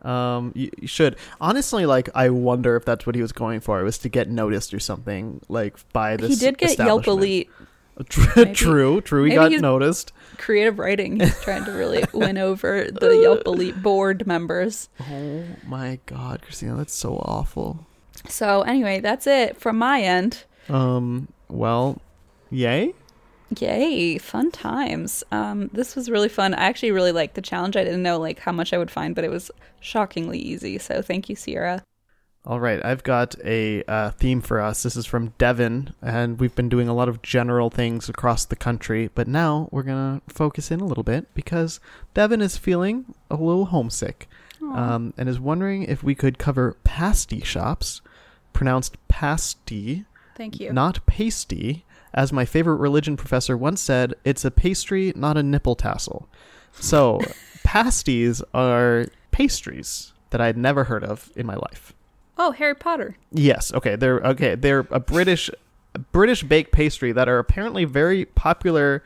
Um, you, you should honestly like. I wonder if that's what he was going for. It was to get noticed or something, like by this. He did get Yelp. Elite True, Maybe- true, true. He got noticed. creative writing. He's trying to really win over the Yelp Elite board members. Oh my god, Christina, that's so awful. So anyway, that's it from my end. Um, well, yay. Yay, fun times. Um, this was really fun. I actually really liked the challenge. I didn't know like how much I would find, but it was shockingly easy. So thank you, Sierra. All right, I've got a uh, theme for us. This is from Devon, and we've been doing a lot of general things across the country, but now we're gonna focus in a little bit because Devon is feeling a little homesick, um, and is wondering if we could cover pasty shops, pronounced pasty, Thank you. not pasty. As my favorite religion professor once said, it's a pastry, not a nipple tassel. So, pasties are pastries that I'd never heard of in my life. Oh, Harry Potter. Yes, okay, they're okay. They're a British British baked pastry that are apparently very popular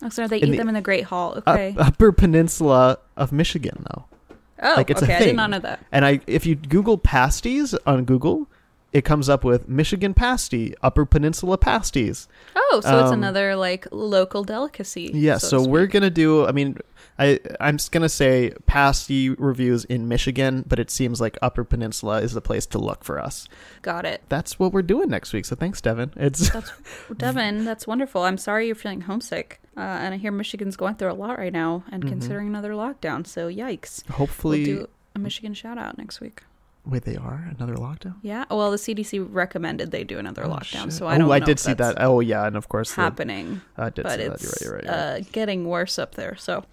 Oh, so they eat the- them in the Great Hall. Okay. Upper Peninsula of Michigan, though. oh, like, it's a okay. I did not know that. And I, if you Google pasties on Google, it comes up with Michigan pasty, Upper Peninsula pasties. Oh, so it's Um, another like local delicacy. Yeah, so, to we're gonna do. I mean, I I'm just gonna say pasty reviews in Michigan, but it seems like Upper Peninsula is the place to look for us. got it. That's what we're doing next week. So thanks, Devin. It's That's Devin. That's wonderful. I'm sorry you're feeling homesick, uh, and I hear Michigan's going through a lot right now and considering another lockdown. So yikes. Mm-hmm. hopefully. We'll do a Michigan shout out next week. Wait, they are another lockdown. Yeah. Well, the CDC recommended they do another Oh, lockdown, shit. so I don't. Know. Oh, I did see that. Oh, yeah, and of course, the- happening. I did but see that. it's You're right. You're right. You're right. Uh, getting worse up there. So.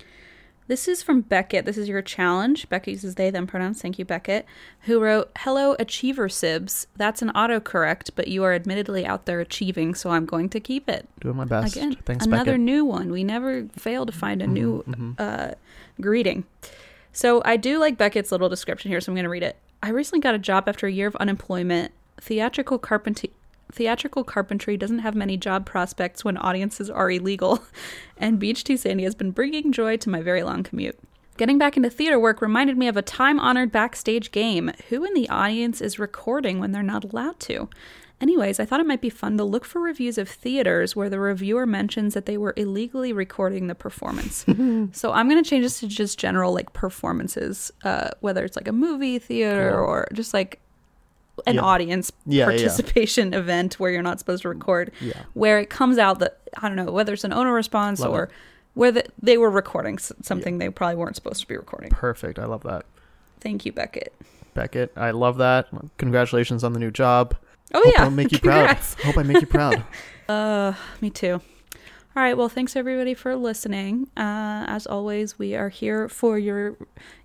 This is from Beckett. This is your challenge. Beckett uses they, them pronouns. Thank you, Beckett. Who wrote, Hello, Achiever Sibs. That's an autocorrect, but you are admittedly out there achieving, so I'm going to keep it. Doing my best. Again, Thanks, another Beckett. Mm-hmm, new one. We never fail to find a new uh, greeting. So I do like Beckett's little description here, so I'm going to read it. I recently got a job after a year of unemployment. Theatrical carpentry. Theatrical carpentry doesn't have many job prospects when audiences are illegal, and Beach Too Sandy has been bringing joy to my very long commute. Getting back into theater work reminded me of a time honored backstage game. Who in the audience is recording when they're not allowed to? Anyways, I thought it might be fun to look for reviews of theaters where the reviewer mentions that they were illegally recording the performance. so I'm going to change this to just general like performances, uh, whether it's like a movie theater Cool. or just like an Yeah. audience Yeah, yeah. participation event where you're not supposed to record, Yeah. where it comes out that, I don't know, whether it's an owner response Love or it. where the, they were recording something they probably weren't supposed to be recording. Perfect. I love that. Thank you, Beckett. Beckett. I love that. Congratulations on the new job. Oh Hope yeah, I'll make you proud. Hope I make you proud. Uh, me too. All right. Well, thanks everybody for listening. Uh, as always, we are here for your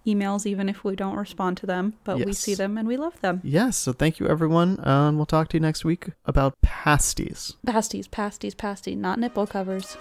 emails, even if we don't respond to them, but we see them and we love them. yes. So thank you, everyone. Um, we'll talk to you next week about pasties. Pasties, pasties, pasty, not nipple covers.